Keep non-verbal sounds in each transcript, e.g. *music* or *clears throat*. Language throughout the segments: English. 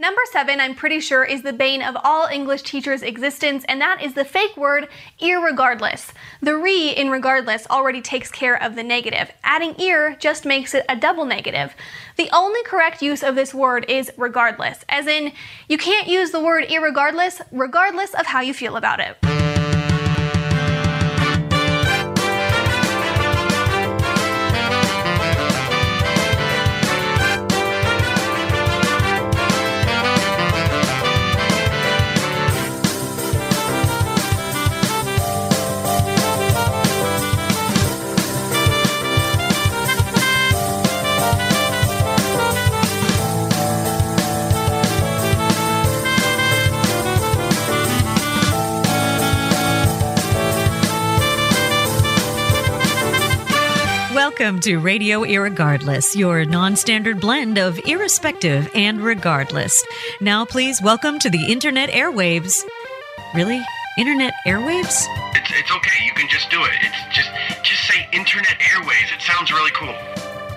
Number seven, I'm pretty sure, is the bane of all English teachers' existence, and that is the fake word irregardless. The re in regardless already takes care of the negative. Adding ear just makes it a double negative. The only correct use of this word is regardless, as in, you can't use the word irregardless regardless of how you feel about it. Welcome to Radio Irregardless, your non standard blend of irrespective and regardless. Now, please welcome to the Internet airwaves. Really? Internet airwaves? It's, it's okay. You can just do it. It's just just say Internet Airwaves. It sounds really cool.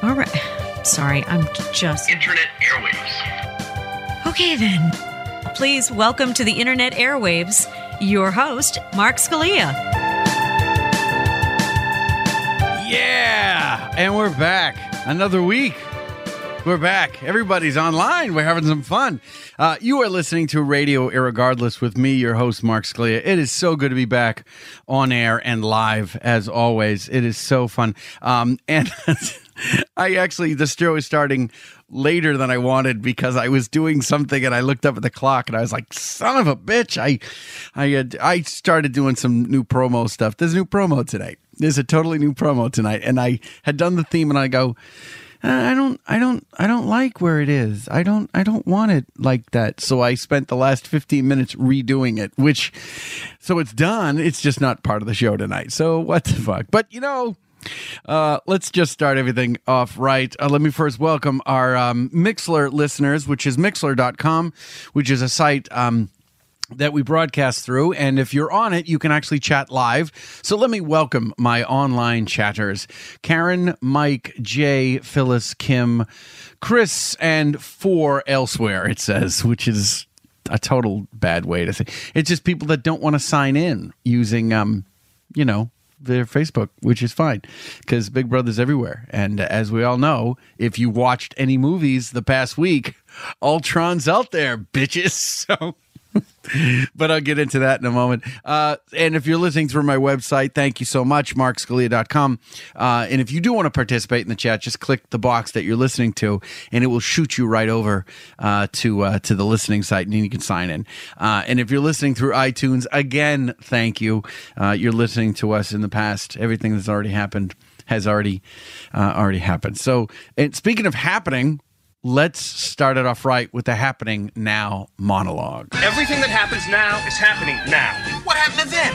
All right. Sorry, I'm just. Internet Airwaves. Okay, then. Please welcome to the Internet airwaves your host, Mark Scalia. Yeah, and we're back. Another week. We're back. Everybody's online. We're having some fun. Uh, you are listening to Radio Irregardless with me, your host, Mark Scalia. It is so good to be back on air and live, as always. It is so fun. Um, *laughs* and I actually, the show is starting later than I wanted because I was doing something and I looked up at the clock and I was like, "Son of a bitch!" I, I had, I started doing some new promo stuff. There's new promo today. There's a totally new promo tonight, and I had done the theme, and I go, "Uh, I don't, I don't, I don't like where it is. I don't, I don't want it like that. So I spent the last 15 minutes redoing it, which, so it's done. It's just not part of the show tonight. So what the fuck? But you know. Uh, let's just start everything off right. Uh, let me first welcome our um, Mixler listeners, which is mixler.com, which is a site um, that we broadcast through. And if you're on it, you can actually chat live. So let me welcome my online chatters Karen, Mike, Jay, Phyllis, Kim, Chris, and four elsewhere, it says, which is a total bad way to say it's just people that don't want to sign in using um you know their Facebook, which is fine because Big Brother's everywhere. And as we all know, if you watched any movies the past week, Ultron's out there, bitches. *laughs* So. *laughs* but I'll get into that in a moment. Uh, and if you're listening through my website, thank you so much, markscalia.com. Uh, and if you do want to participate in the chat, just click the box that you're listening to, and it will shoot you right over uh, to uh, to the listening site, and you can sign in. Uh, and if you're listening through iTunes, again, thank you. Uh, you're listening to us in the past. Everything that's already happened has already already happened. So, and speaking of happening, let's start it off right with the happening now monologue. Everything that happens now is happening now. What happened to then?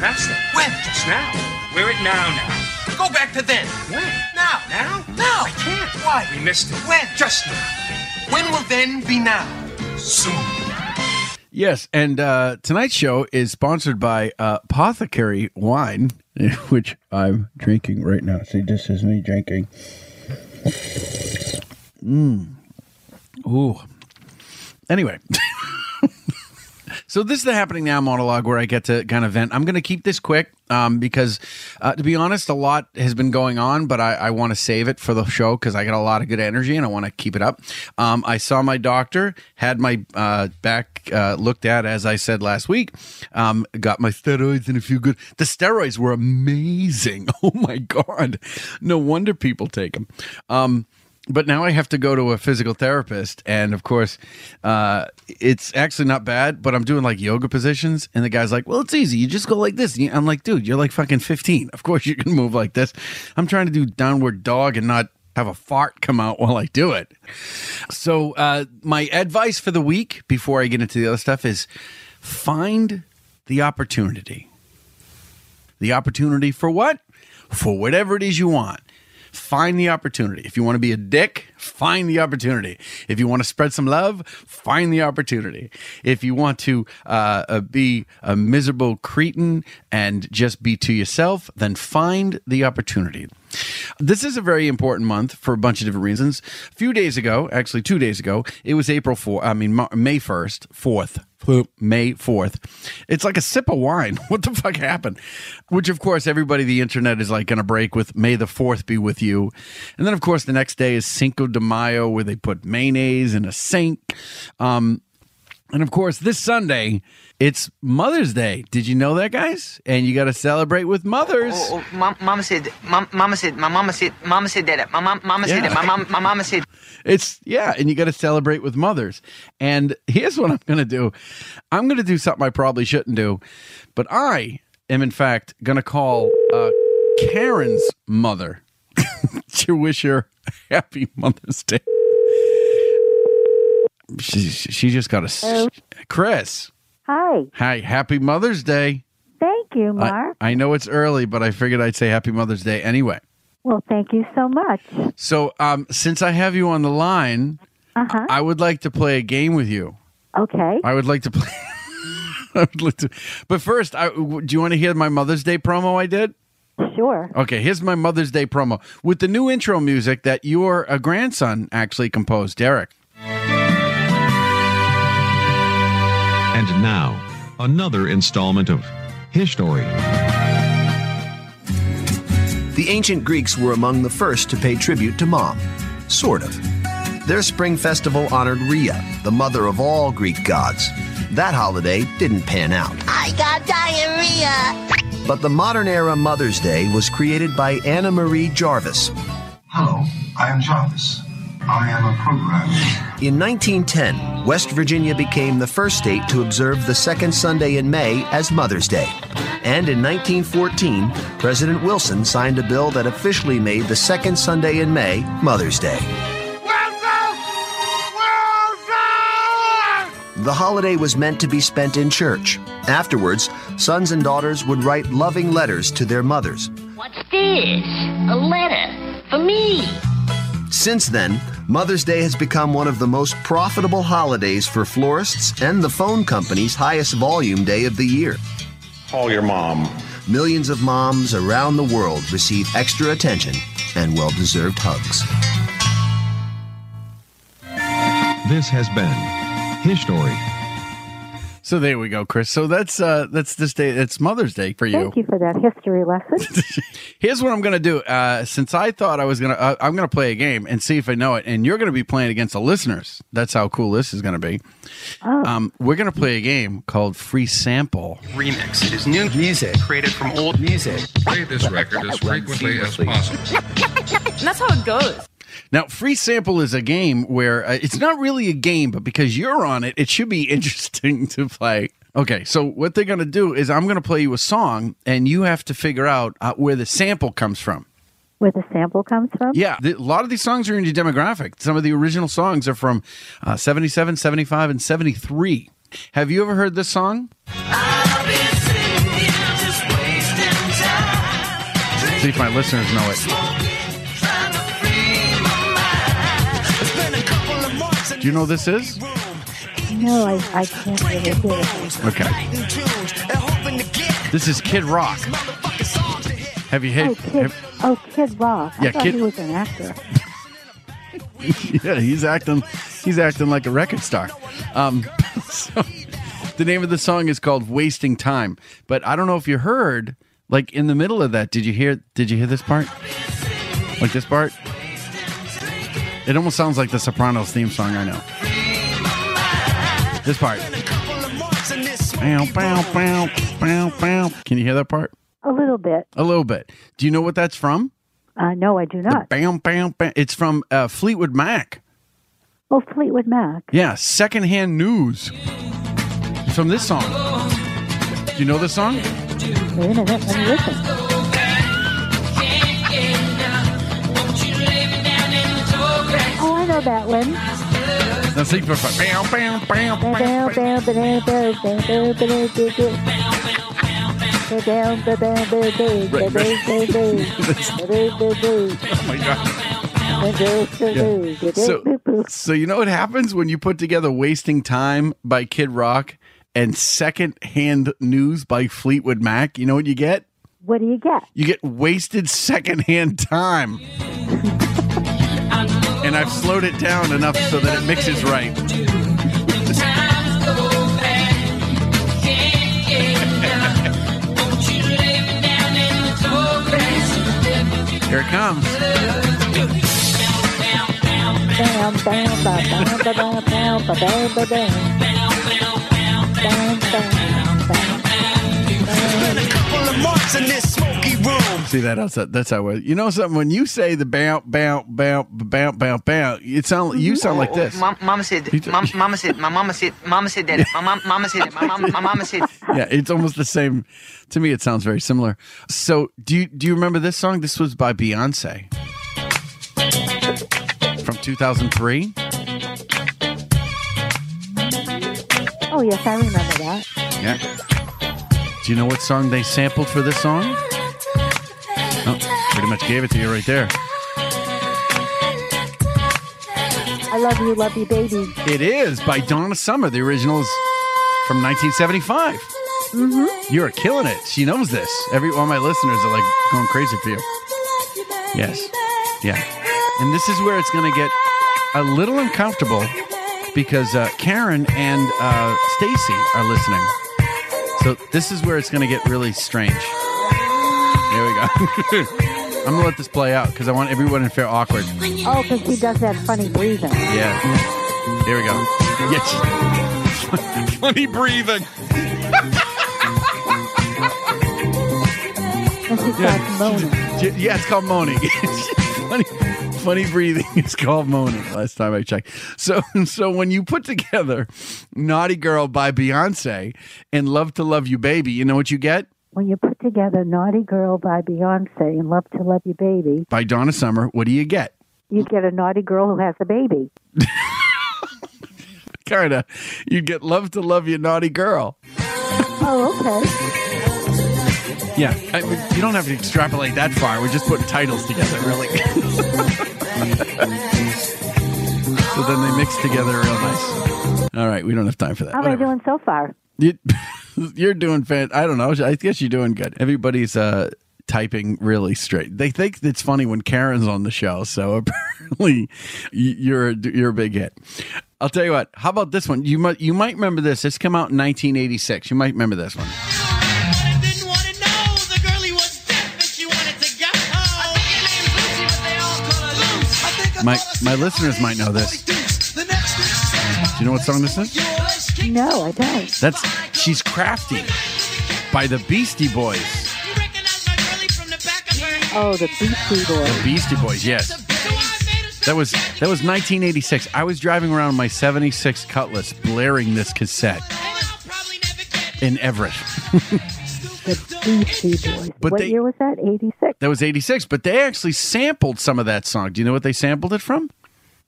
That's it. When? Just now. We're at now now. Go back to then. When? Now. Now? Now. I can't. Why? We missed it. When? Just now. When will then be now? Soon. Yes, and uh, tonight's show is sponsored by uh, Apothecary Wine, *laughs* which I'm drinking right now. See, this is me drinking. Mmm. Ooh. Anyway. *laughs* so this is the happening now monologue where I get to kind of vent. I'm going to keep this quick um, because, uh, to be honest, a lot has been going on, but I, I want to save it for the show because I got a lot of good energy and I want to keep it up. Um, I saw my doctor, had my uh, back uh, looked at as I said last week. Um, got my steroids and a few good. The steroids were amazing. *laughs* Oh my god! No wonder people take them. But now I have to go to a physical therapist, and of course, uh, it's actually not bad. But I'm doing like yoga positions, and the guy's like, "Well, it's easy. You just go like this." I'm like, "Dude, you're like fucking 15. Of course you can move like this." I'm trying to do downward dog and not have a fart come out while I do it. So, uh, my advice for the week before I get into the other stuff is find the opportunity. The opportunity for what? For whatever it is you want find the opportunity. If you want to be a dick, find the opportunity. If you want to spread some love, find the opportunity. If you want to uh, uh, be a miserable cretin and just be to yourself, then find the opportunity. This is a very important month for a bunch of different reasons. A few days ago, actually two days ago, it was April 4th, I mean, May 1st, 4th. May 4th. It's like a sip of wine. *laughs* What the fuck happened? Which, of course, everybody, the internet is like going to break with May the 4th be with you. And then, of course, the next day is Cinco de Mayo, where they put mayonnaise in a sink. Um, and of course, this Sunday, it's Mother's Day. Did you know that, guys? And you got to celebrate with mothers. Oh, oh, mom, mama said, mom, mama said, my mama said, mama said that. My mom, mama said Yeah. that. My mom, my mama said. It's yeah, and you got to celebrate with mothers. And here's what I'm going to do. I'm going to do something I probably shouldn't do, but I am in fact going to call uh, Karen's mother *laughs* to wish her a happy Mother's Day. She she just got a Chris. Hi. Hi, happy Mother's Day. Thank you, Mark. I know it's early, but I figured I'd say happy Mother's Day anyway. well, thank you so much. So, um, since I have you on the line, Uh huh. I would like to play a game with you. Okay. I would like to play. *laughs* I would like to, but first, I, do you want to hear my Mother's Day promo I did? Sure. Okay, here's my Mother's Day promo with the new intro music that your uh, grandson actually composed, Derek. And now, another installment of History. The ancient Greeks were among the first to pay tribute to Mom. Sort of. Their spring festival honored Rhea, the mother of all Greek gods. That holiday didn't pan out. I got diarrhea. But the modern era Mother's Day was created by Anna Marie Jarvis. Hello, I am Jarvis. I am a programmer. In 1910, West Virginia became the first state to observe the second Sunday in May as Mother's Day. And in 1914, President Wilson signed a bill that officially made the second Sunday in May Mother's Day. The holiday was meant to be spent in church. Afterwards, sons and daughters would write loving letters to their mothers. What's this? A letter for me. Since then, Mother's Day has become one of the most profitable holidays for florists and the phone company's highest volume day of the year. Call your mom. Millions of moms around the world receive extra attention and well deserved hugs. This has been His Story. So there we go, Chris. So that's uh that's this day. It's Mother's Day for you. Thank you for that history lesson. *laughs* Here's what I'm going to do. Uh, since I thought I was going to, uh, I'm going to play a game and see if I know it. And you're going to be playing against the listeners. That's how cool this is going to be. Oh. Um, we're going to play a game called Free Sample. Remix. It is new music created from old music. Play this record as frequently as possible. And *laughs* that's how it goes. Now, Free Sample is a game where uh, it's not really a game, but because you're on it, it should be *laughs* interesting to play. Okay, so what they're going to do is I'm going to play you a song, and you have to figure out uh, where the sample comes from. Where the sample comes from? Yeah, the, a lot of these songs are in your demographic. Some of the original songs are from uh, 77, 75, and 73. Have you ever heard this song? See if my listeners know it. Do you know what this is? No, I, I can't really hear it. Okay. This is Kid Rock. Have you Oh. Kid, have- oh, Kid Rock. I Yeah, thought Kid- he was an actor. *laughs* yeah, he's acting. He's acting like a record star. Um, *laughs* so the name of the song is called "Wasting Time." But I don't know if you heard. Like in the middle of that, did you hear? Did you hear this part? Like this part? It almost sounds like the Sopranos theme song. I know. This part. Bow, bow, bow, bow, bow. Can you hear that part? A little bit. A little bit. Do you know what that's from? Uh, no, I do not. Bam, bam, bam. It's from uh, Fleetwood Mac. Oh, Fleetwood Mac. Yeah, secondhand news. It's from this song. Do you know this song? Wait a minute, let me listen. Know that one. Now sing for bam, bam, bam, bam, bam. go down. Oh my god. Go down, go down, go down, So, so you know what happens when you put together "Wasting Time" by Kid Rock and "Secondhand News" by Fleetwood Mac? You know what you get? What do you get? You get wasted secondhand time. And I've slowed it down enough so that it mixes right. *laughs* Here it comes. Bam. See that? That's that's how. it- You know something? When you say the bounce, bounce, bounce, bounce, bounce, bounce, it sound you mm-hmm. sound like oh, this. Oh, mom, mama said, mom, mama said, my mama said, mama said that. My mom, mama said, my mom, my mama said. yeah, it's almost the same. To me, it sounds very similar. So, do you do you remember this song? This was by Beyonce from 2003. Oh, yes, I remember that. Yeah. Do you know what song they sampled for this song? Oh, pretty much gave it to you right there. I love you, love you, baby. It is by Donna Summer. The original is from 1975. Mm-hmm. You are killing it. She knows this. Every one of my listeners are like going crazy for you. Yes. Yeah. And this is where it's going to get a little uncomfortable because uh, Karen and uh, Stacy are listening. So this is where it's going to get really strange. There we go. *laughs* I'm going to let this play out because I want everyone to feel awkward. Oh, because he does that funny breathing. Yeah. Here we go. Yes. *laughs* Funny breathing. And she starts moaning. Yeah, yeah, it's called moaning. *laughs* funny, funny breathing It's called moaning. Last time I checked. So, so when you put together "Naughty Girl" by Beyonce and "Love to Love You, Baby," you know what you get When you put together Naughty Girl by Beyonce and Love to Love You Baby, by Donna Summer. What do you get? you get a naughty girl who has a baby. *laughs* Kinda. You get "Love to Love You, Naughty Girl." Oh, okay. Yeah, I you don't have to extrapolate that far. We're just putting titles together, really. *laughs* so then they mix together real nice. All right, we don't have time for that. How am I Whatever. doing so far? You, *laughs* you're doing fan. I don't know. I guess you're doing good. Everybody's uh, typing really straight. They think it's funny when Karen's on the show. So *laughs* apparently, you're a, you're a big hit. I'll tell you what. How about this one? You might you might remember this. This came out in 1986. You might remember this one. My my listeners might know this. Do you know what song this is? No, I don't. That's She's Crafty by the Beastie Boys. Oh, the Beastie Boys. The Beastie Boys, yes. That was that was 1986. I was driving around my 76 Cutlass blaring this cassette in Everett. The Beastie Boys. But what they- year was that? 86? That was 86, but they actually sampled some of that song. Do you know what they sampled it from?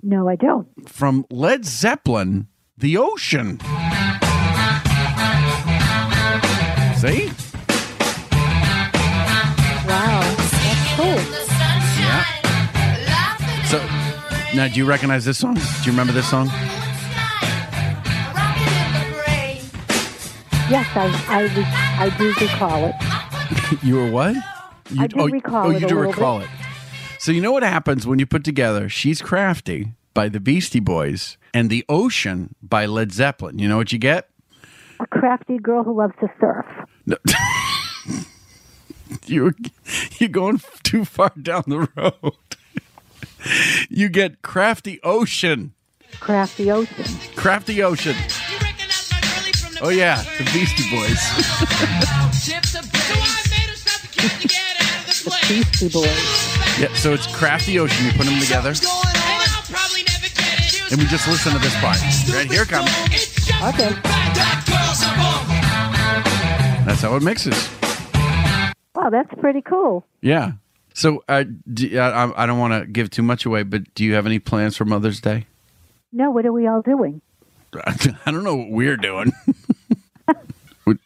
No, I don't. From Led Zeppelin, The Ocean. See? Wow. That's cool. Yeah. So, now do you recognize this song? Do you remember this song? Yes, I, I, re- I do recall it. *laughs* You were what? You, I do oh, recall oh, it you a do little recall bit. it. So you know what happens when you put together "She's Crafty" by the Beastie Boys and "The Ocean" by Led Zeppelin. You know what you get? A crafty girl who loves to surf. No. *laughs* you you're going too far down the road. you get "Crafty Ocean." Crafty ocean. Crafty Ocean. Oh yeah, the Beastie Boys. The Beastie Boys. yeah, so it's Crafty Ocean. You put them together, and we just listen to this part. Right here it comes. Okay. That's how it mixes. Wow, that's pretty cool. Yeah. So uh, do, I, I don't want to give too much away, but do you have any plans for Mother's Day? No, what are we all doing? *laughs* I don't know what we're doing. *laughs*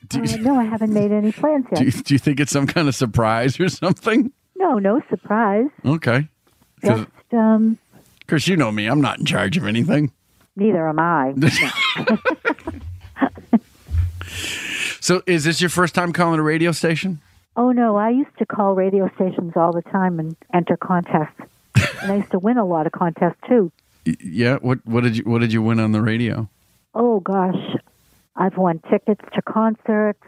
Do, Uh, you, no, I haven't made any plans yet. *laughs* do, you, do you think it's some kind of surprise or something? no, no surprise. Okay. Just um, Chris, you know me, I'm not in charge of anything. neither am I. So, is this your first time calling a radio station? oh no, I used to call radio stations all the time and enter contests, and I used to win a lot of contests too. Y- Yeah. What What did you What did you win on the radio? Oh gosh, I've won tickets to concerts,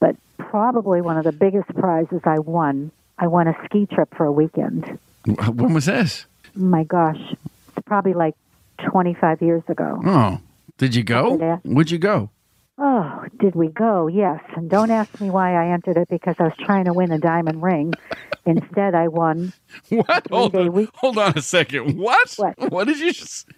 but probably one of the biggest prizes I won, I won a ski trip for a weekend. Wh- When was this? My gosh, it's probably like 25 years ago. Oh, did you go? Yeah. Where'd you go? Oh, did we go? Yes. And don't ask me why I entered it because I was trying to win a diamond ring. Instead, I won. *laughs* What? Hold on, week- hold on a second. What? What? *laughs* What did you just?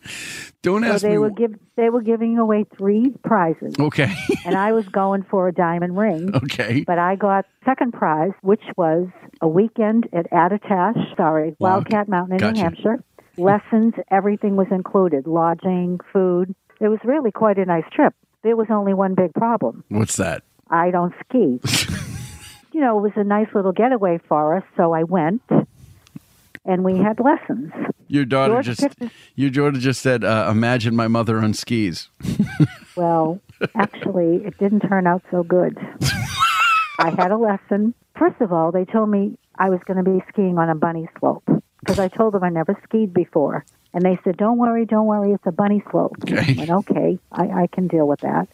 Don't So ask they me. were give they were giving away three prizes, okay. *laughs* and I was going for a diamond ring. okay. But I got second prize, which was a weekend at Attitash, sorry, Wildcat Mountain in Gotcha. New Hampshire. Lessons, everything was included, lodging, food. It was really quite a nice trip. There was only one big problem. What's that? I don't ski. *laughs* you know, it was a nice little getaway for us, so I went and we had lessons. Your daughter George just. picked- Your daughter just said, uh, "Imagine my mother on skis." *laughs* Well, actually, it didn't turn out so good. I had a lesson. First of all, they told me I was going to be skiing on a bunny slope because I told them I never skied before. And they said, Don't worry, don't worry, it's a bunny slope. Okay. I went, okay, I, I can deal with that.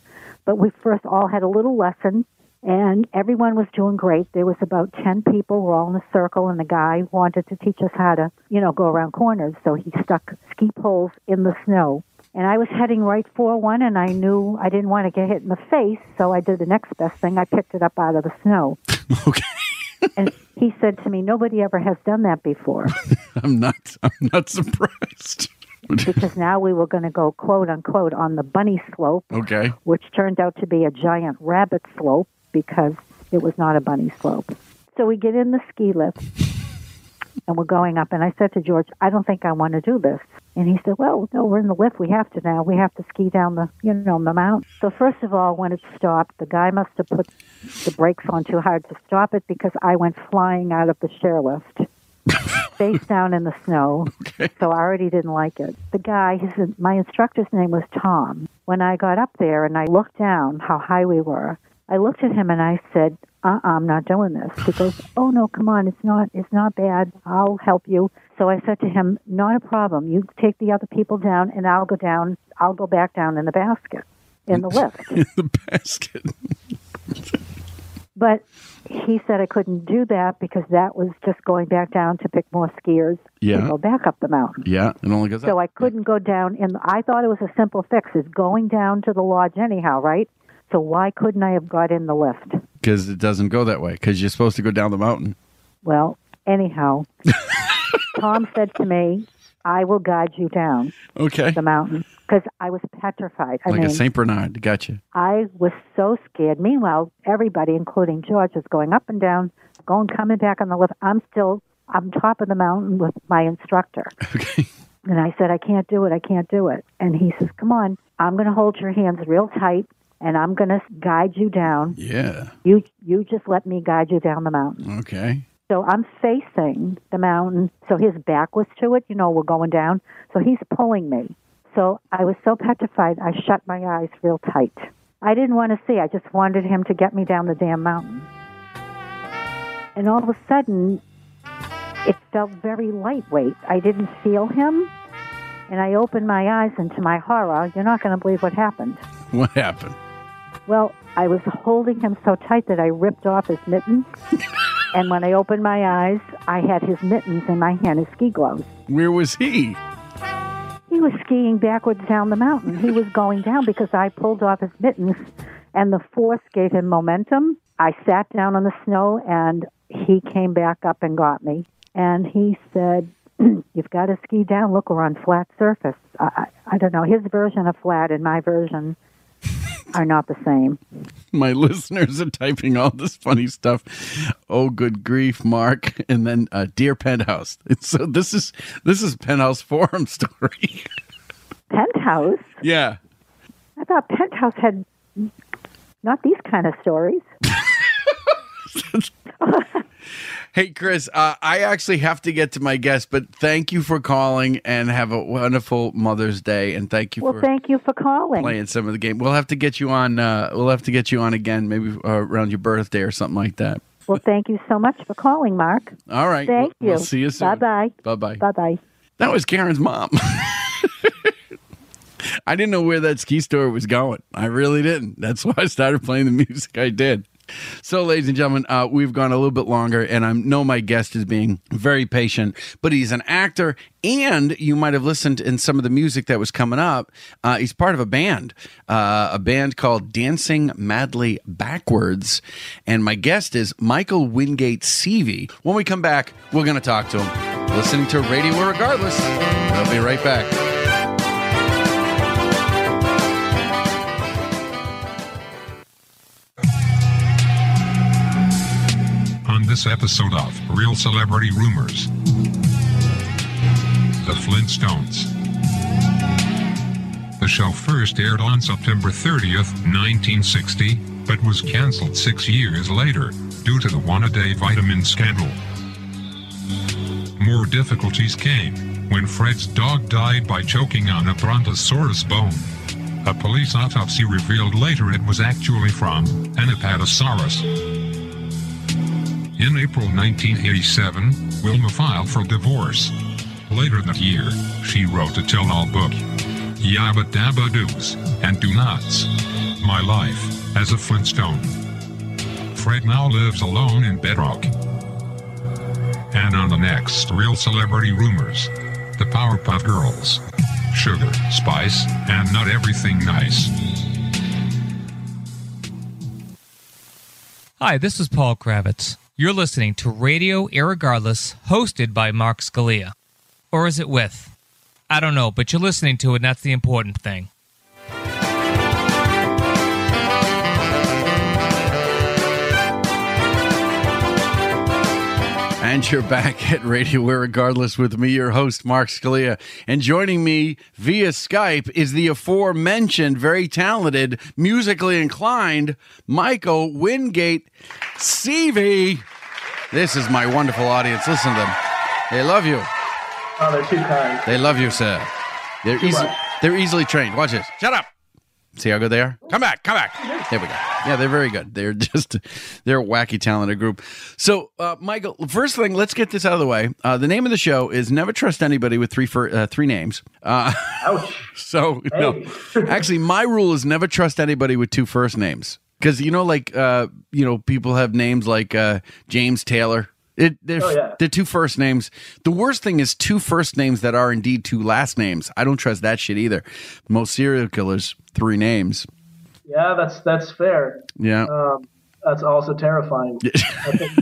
But we first all had a little lesson, and everyone was doing great. There was about 10 people, we're all in a circle, and the guy wanted to teach us how to, you know, go around corners. So he stuck ski poles in the snow. And I was heading right for one, and I knew I didn't want to get hit in the face, so I did the next best thing. I picked it up out of the snow. *laughs* okay. And he said to me, Nobody ever has done that before. *laughs* I'm not. I'm not surprised. because *laughs* now we were going to go quote unquote on the bunny slope, okay. which turned out to be a giant rabbit slope because it was not a bunny slope. So we get in the ski lift *laughs* and we're going up. And I said to George, I don't think I want to do this. And he said, Well, no, we're in the lift. We have to now. We have to ski down the, you know, the mountain. So first of all, when it stopped, the guy must have put the brakes on too hard to stop it because I went flying out of the chairlift. *laughs* face down in the snow. So I already didn't like it. The guy, his, my instructor's name was Tom. When I got up there and I looked down how high we were, I looked at him and I said, uh-uh, I'm not doing this. He goes, oh no, come on, it's not, it's not bad. I'll help you. So I said to him, not a problem. You take the other people down and I'll go down, I'll go back down in the basket, in the lift. *laughs* In the basket. But he said I couldn't do that because that was just going back down to pick more skiers Yeah. to go back up the mountain. Yeah. It only goes So up. I couldn't go down, and I thought it was a simple fix. Is going down to the lodge anyhow, right? So why couldn't I have got in the lift? Because it doesn't go that way. Because you're supposed to go down the mountain. Well, anyhow, *laughs* Tom said to me, "I will guide you down Okay. the mountain," because I was petrified. I like mean, a Saint Bernard. Gotcha. I was so scared. Meanwhile, everybody, including George, is going up and down, going coming back on the lift. I'm still on top of the mountain with my instructor. Okay. And I said, I can't do it. I can't do it. And he says, Come on, I'm going to hold your hands real tight and I'm going to guide you down. Yeah. You you just let me guide you down the mountain. Okay. So I'm facing the mountain. So his back was to it. You know, we're going down. So he's pulling me. So I was so petrified, I shut my eyes real tight. I didn't want to see. I just wanted him to get me down the damn mountain. And all of a sudden, it felt very lightweight. I didn't feel him. And I opened my eyes, and to my horror, you're not going to believe what happened. What happened? Well, I was holding him so tight that I ripped off his mittens. *laughs* and when I opened my eyes, I had his mittens in my hand, his ski gloves. Where was he? He was skiing backwards down the mountain. He was going down because I pulled off his mittens, and the force gave him momentum. I sat down on the snow, and he came back up and got me. And he said, *clears throat* You've got to ski down. Look, we're on flat surface. I, I, I don't know. His version of flat and my version are not the same. My *laughs* listeners are typing all this funny stuff. Oh, good grief, Mark! And then uh, dear Penthouse. It's, so this is this is Penthouse forum *laughs* story. Penthouse? yeah. I thought Penthouse had Not these kind of stories. *laughs* Hey, Chris, uh, I actually have to get to my guest, but thank you for calling and have a wonderful Mother's Day. And thank you Well, for thank you for calling. playing some of the game. We'll have to get you on. Uh, we'll have to get you on again, maybe uh, around your birthday or something like that. Well, thank you so much for calling, Mark. All right. Thank We'll- you. We'll see you soon. Bye bye. Bye bye. Bye bye. That was Karen's mom. *laughs* I didn't know where that ski story was going. I really didn't. That's why I started playing the music I did. So, ladies and gentlemen, uh, we've gone a little bit longer, and I know my guest is being very patient, but he's an actor, and you might have listened in some of the music that was coming up. Uh, he's part of a band, uh, a band called Dancing Madly Backwards, and my guest is Michael Wingate Seavey. When we come back, we're going to talk to him. Listening to Radio Regardless. We'll be right back. This episode of Real Celebrity Rumors, The Flintstones. The show first aired on September 30th, 1960, but was canceled six years later due to the one a day vitamin scandal. More difficulties came when Fred's dog died by choking on a brontosaurus bone. A police autopsy revealed later it was actually from an apatosaurus. In April 1987, Wilma filed for divorce. Later that year, she wrote a tell all book, Yabba Dabba Doos and Do Nots My Life as a Flintstone. Fred now lives alone in Bedrock. And on the next Real Celebrity Rumors, the Powerpuff Girls. Sugar, spice, and not everything nice. Hi, this is Paul Kravitz. You're listening to Radio Irregardless, hosted by Mark Scalia. Or is it with? I don't know, but you're listening to it, and that's the important thing. And you're back at Radio Irregardless with me, your host, Mark Scalia. And joining me via Skype is the aforementioned, very talented, musically inclined Michael Wingate Seavey. This is my wonderful audience. Listen to them. They love you. Oh, they're too kind. They love you, sir. They're easy. They're easily trained. Watch this. Shut up. See how good they are? Come back. Come back. There we go. Yeah, they're very good. They're *laughs* just they're a wacky talented group. So, uh, Michael, first thing, let's get this out of the way. Uh, the name of the show is Never Trust Anybody with three fir- uh, three names. Uh, *laughs* so no, *laughs* actually, my rule is never trust anybody with two first names because you know, like uh, you know, people have names like uh, James Taylor. It, they're, Oh, yeah. they're two first names. The worst thing is two first names that are indeed two last names. I don't trust that shit either. Most serial killers, three names. Yeah, that's that's fair. Yeah. Um, that's also terrifying. I, think,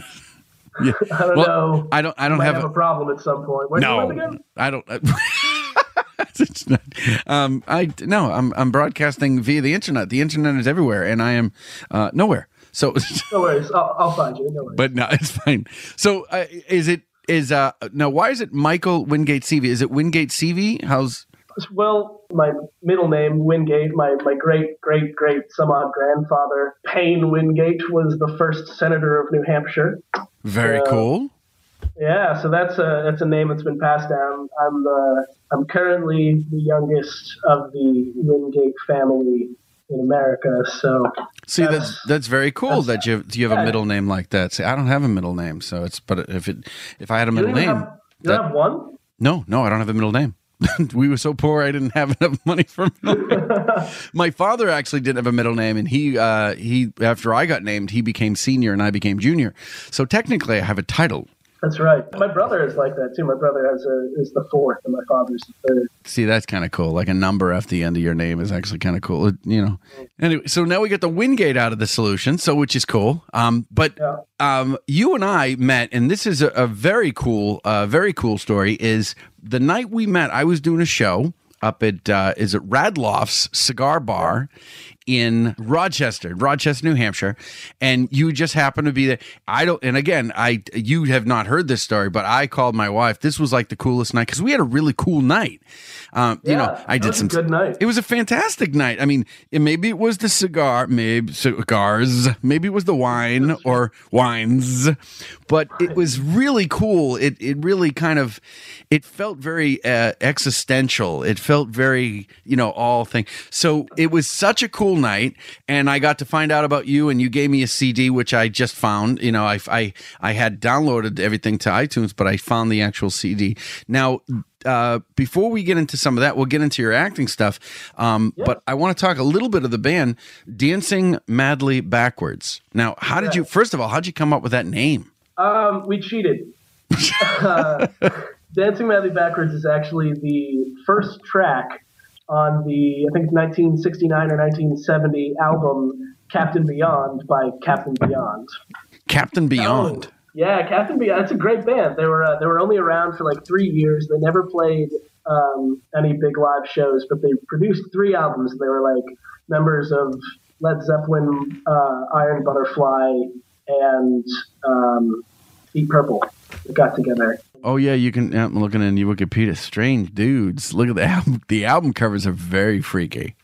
Yeah. *laughs* *laughs* I don't Well, know. I don't. I don't have. have a- a problem at some point. Where no, again? I don't. *laughs* It's not- um, I no, I'm I'm broadcasting via the internet. The internet is everywhere, and I am uh, nowhere. So, No worries. I'll, I'll find you. No worries. but no, it's fine. So, uh, is it is uh now? Why is it Michael Wingate Seavey? Is it Wingate Seavey? How's Well, my middle name Wingate. My my great great great some odd grandfather Paine Wingate was the first senator of New Hampshire. very Uh, cool? Yeah, so that's a that's a name that's been passed down. I'm the I'm currently the youngest of the Wingate family in America. So See, that's that's very cool that you you have a middle name like that. See, I don't have a middle name, so it's but if it if I had a middle name, have, you don't have one. No, no, I don't have a middle name. *laughs* we were so poor, I didn't have *laughs* enough money for a middle name. *laughs* My father actually didn't have a middle name, and he uh, he after I got named, he became senior and I became junior. So technically, I have a title. That's right. My brother is like that too. My brother has a is the fourth, and my father's the third. See, that's kind of cool. Like a number at the end of your name is actually kind of cool. You know. Anyway, so now we get the Wingate out of the solution, so which is cool. Um, but um, you and I met, and this is a, a very cool, uh, very cool story. Is the night we met, I was doing a show up at uh, is it Radloff's Cigar Bar in Rochester, Rochester, New Hampshire, and you just happened to be there. I don't, and again, I you have not heard this story, but I called my wife. This was like the coolest night because we had a really cool night. Um, you know, I did some good night. It was a fantastic night. I mean, it, maybe it was the cigar, maybe cigars, maybe it was the wine *laughs* or wines, but it was really cool. It it really kind of it felt very uh, existential. It felt very you know all thing. So it was such a cool night, and I got to find out about you, and you gave me a CD which I just found. You know, I I I had downloaded everything to iTunes, but I found the actual CD. Now uh, before we get into some of that, we'll get into your acting stuff. Um, But I want to talk a little bit of the band, Dancing Madly Backwards. Now, how did you? First of all, how'd you come up with that name? Um, we cheated. *laughs* *laughs* uh, Dancing Madly Backwards is actually the first track on the I think 1969 or 1970 album Captain Beyond by Captain Beyond. Captain Beyond. Yeah, Captain Beyond. It's a great band. They were uh, they were only around for like three years. They never played um, any big live shows, but they produced three albums. They were like members of Led Zeppelin, uh, Iron Butterfly, and um, Deep Purple. They got together. Oh yeah, you can. I'm looking in your Wikipedia. Strange dudes. Look at the *laughs* album. The album covers are very freaky.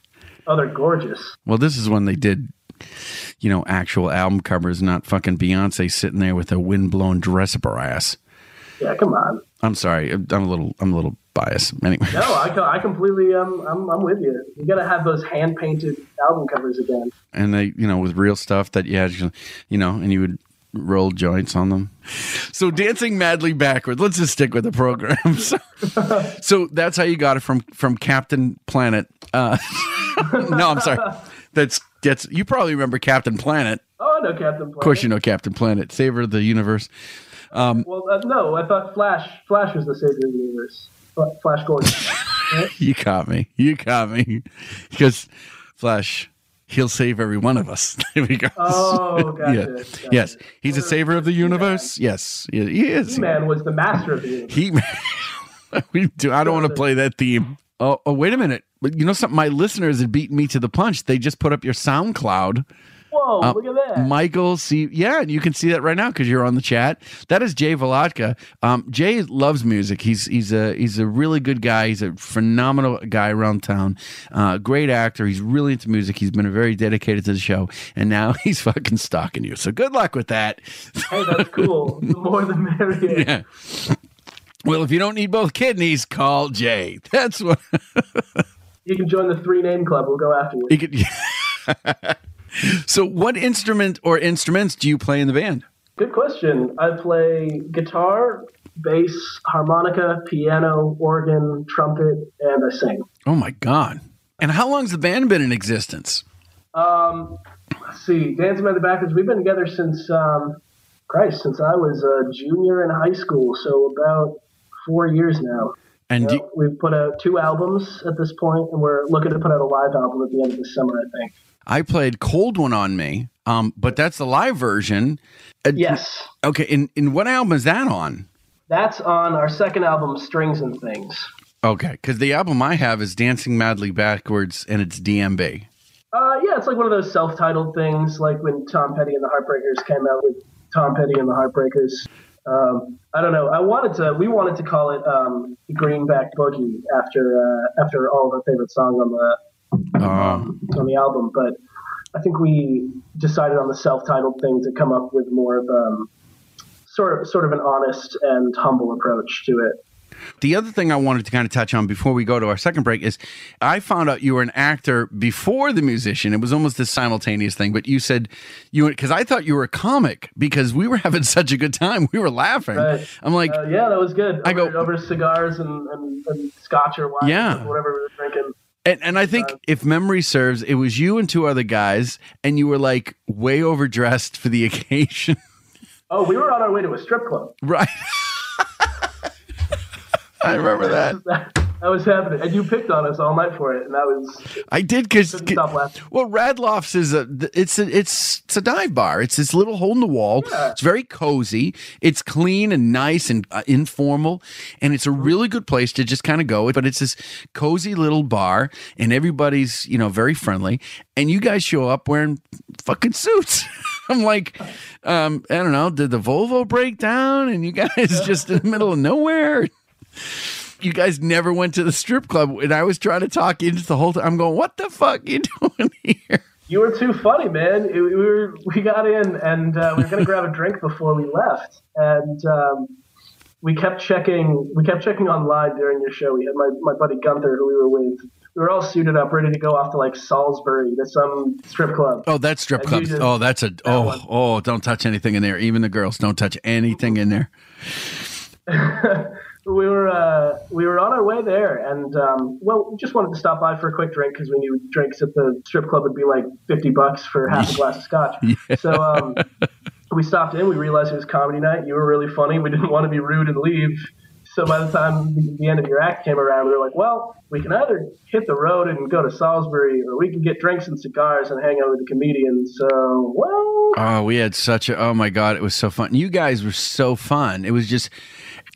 Oh, they're gorgeous. Well, this is when they did, you know, actual album covers, not fucking Beyonce sitting there with a windblown dress up her ass. Yeah, come on. I'm sorry. I'm a little. I'm a little biased. Anyway. No, I, I completely um, I'm I'm with you. You got to have those hand painted album covers again. and they you know with real stuff that you had you know and you would roll joints on them. So dancing madly backwards let's just stick with the program. *laughs* So, so that's how you got it from from captain planet. Uh *laughs* no i'm sorry. That's gets you probably remember captain planet. Oh, I know Captain Planet. of course you know captain planet. Saver of the universe. Um Well, uh, no, I thought Flash Flash was the savior of the universe. Flash Gordon. *laughs* you caught me. You caught me. Because flash he'll save every one of us *laughs* there we go Oh, *laughs* gotcha, yeah. gotcha. yes he's a saver of the universe yes he is He-Man was the master of the universe. He, *laughs* we do. I don't want to play that theme. Oh, oh, wait a minute. But you know something? My listeners had beaten me to the punch. They just put up your SoundCloud. Whoa, Uh, look at that. Michael, see, yeah, and you can see that right now because you're on the chat. That is Jay Volotka. Um, Jay loves music. He's he's a he's a really good guy. He's a phenomenal guy around town. Uh, great actor. He's really into music. He's been very dedicated to the show, and now *laughs* he's fucking stalking you. So good luck with that. hey, that's *laughs* cool. The more the merrier. Yeah. Well, if you don't need both kidneys, call Jay. That's what. You can join the three name club. We'll go after you. You could, *laughs* *laughs* so, what instrument or instruments do you play in the band? Good question. I play guitar, bass, harmonica, piano, organ, trumpet, and I sing. Oh my god! And how long's the band been in existence? Um, let's see, Dancing Madly Backwards. We've been together since um, Christ, since I was a junior in high school, so about four years now. And You do- know, we've put out two albums at this point, and we're looking to put out a live album at the end of the summer, I think. I played "Cold One on Me," um, but that's the live version. Uh, Yes. Okay. And in what album is that on? That's on our second album, Strings and Things. Okay, because the album I have is "Dancing Madly Backwards" and it's DMB. Uh, yeah, it's like one of those self-titled things, like when Tom Petty and the Heartbreakers came out with Tom Petty and the Heartbreakers. Um, I don't know. I wanted to. We wanted to call it um, Greenback Boogie after uh, after all of our favorite songs on the Um, on the album, but I think we decided on the self-titled thing to come up with more of um, sort of sort of an honest and humble approach to it. The other thing I wanted to kind of touch on before we go to our second break is I found out you were an actor before the musician. It was almost this simultaneous thing, but you said you because I thought you were a comic because we were *laughs* having such a good time. We were laughing. Right. I'm like, Uh, yeah, that was good. I over, go- over cigars and, and, and scotch or wine, Yeah. or whatever we were drinking. And, and I think if memory serves, it was you and two other guys, and you were like way overdressed for the *laughs* occasion. Oh, we were on our way to a strip club. right. *laughs* I remember that. That was happening, and you picked on us all night for it, and that was I did because couldn't stop laughing. well, Radloff's is a it's a it's it's a dive bar. It's this little hole in the wall. It's very cozy. It's clean and nice and uh, informal, and it's a really good place to just kind of go. But it's this cozy little bar, and everybody's you know very friendly. And you guys show up wearing fucking suits. *laughs* I'm like, um, I don't know. Did the Volvo break down? And you guys *laughs* just in the middle of nowhere? You guys never went to the strip club and I was trying to talk into the whole time. I'm going, what the fuck you *laughs* doing here? You were too funny, man. It- we were we got in and uh, we were gonna grab a drink before we left, and um, we kept checking. We kept checking online during your show. We had my, my buddy Gunther, who we were with. We were all suited up, ready to go off to like Salisbury to some strip club. Oh, that strip club. Oh, that's a oh oh. Don't touch anything in there. Even the girls don't touch anything in there. *laughs* we were uh, we were on our way there, and um, well, we just wanted to stop by for a quick drink because we knew drinks at the strip club would be like fifty bucks for half a glass of scotch. *laughs* So um, we stopped in. We realized it was comedy night. You were really funny. We didn't want to be rude and leave. So by the time the- the end of your act came around, we were like, well, we can either hit the road and go to Salisbury, or we can get drinks and cigars and hang out with the comedians. So, well, Oh, we had such a oh my god, it was so fun. You guys were so fun. It was just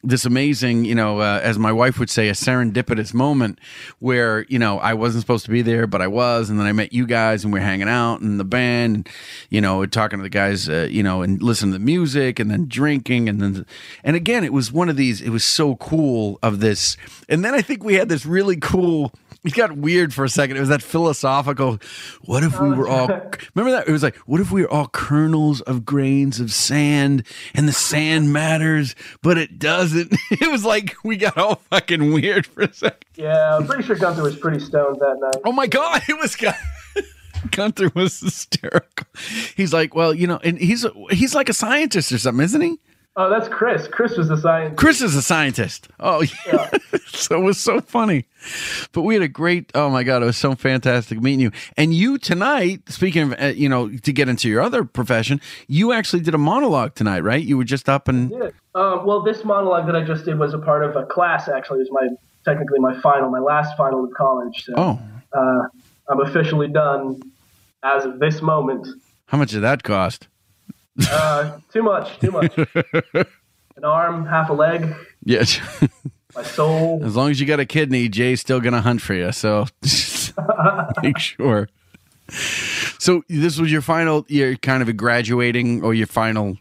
this amazing, you know, uh, as my wife would say, a serendipitous moment where you know I wasn't supposed to be there, but I was, and then I met you guys, and we are hanging out and the band, and you know, talking to the guys, uh, you know, and listening to the music, and then drinking, and then, and again, it was one of these. It was so cool of this, and then I think we had this really cool. *laughs* It got weird for a second. It was that philosophical. What if we oh. were all? *laughs* Remember that? It was like, what if we were all kernels of grains of sand, and the sand matters, but it doesn't. *laughs* It was like we got all fucking weird for a second. yeah, I'm pretty sure Gunther was pretty stoned that night. Oh my god, it was. Gunther was hysterical. He's like, well, you know, and he's he's like a scientist or something, isn't he? Oh, that's Chris. Chris was the scientist. Chris is a scientist. Oh, yeah. *laughs* so it was so funny. But we had a great. Oh my god, it was so fantastic meeting you. And you tonight, speaking of, uh, you know, to get into your other profession, you actually did a monologue tonight, right? You were just up and Yeah. Um, well, this monologue that I just did was a part of a class. Actually, it was my technically my final, my last final of college. So, oh, uh, I'm officially done as of this moment. how much did that cost? Uh, too much, too much. *laughs* An arm, half a leg, Yeah. my soul. *laughs* As long as you got a kidney, Jay's still gonna hunt for you. So *laughs* make sure. So this was your final. You're kind of a graduating or your final.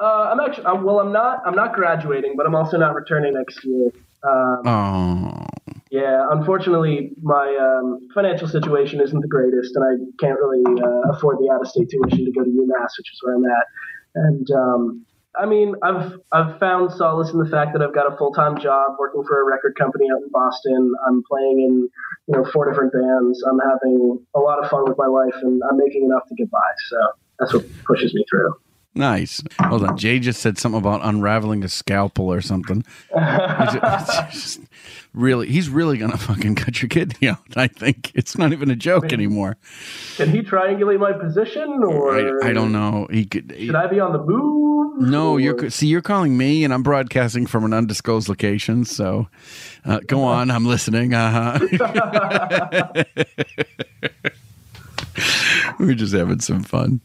Uh, I'm actually uh, well. I'm not. I'm not graduating, but I'm also not returning next year. Um, Oh, Yeah, unfortunately, my um, financial situation isn't the greatest, and I can't really uh, afford the out-of-state tuition to go to UMass, which is where I'm at. And um, I mean, I've I've found solace in the fact that I've got a full-time job working for a record company out in Boston. I'm playing in you know four different bands. I'm having a lot of fun with my life, and I'm making enough to get by. So that's what pushes me through. nice. Hold on. Jay just said something about unraveling a scalpel or something. *laughs* Just really, he's really gonna *laughs* fucking cut your kidney *laughs* out. I think it's not even a joke anymore. Can he triangulate my position, or I, I don't know. He could. Should I be on the move? No, you're see. You're calling me, and I'm broadcasting from an undisclosed location. So, uh, go on. I'm listening. Uh huh. *laughs* We're just having some fun.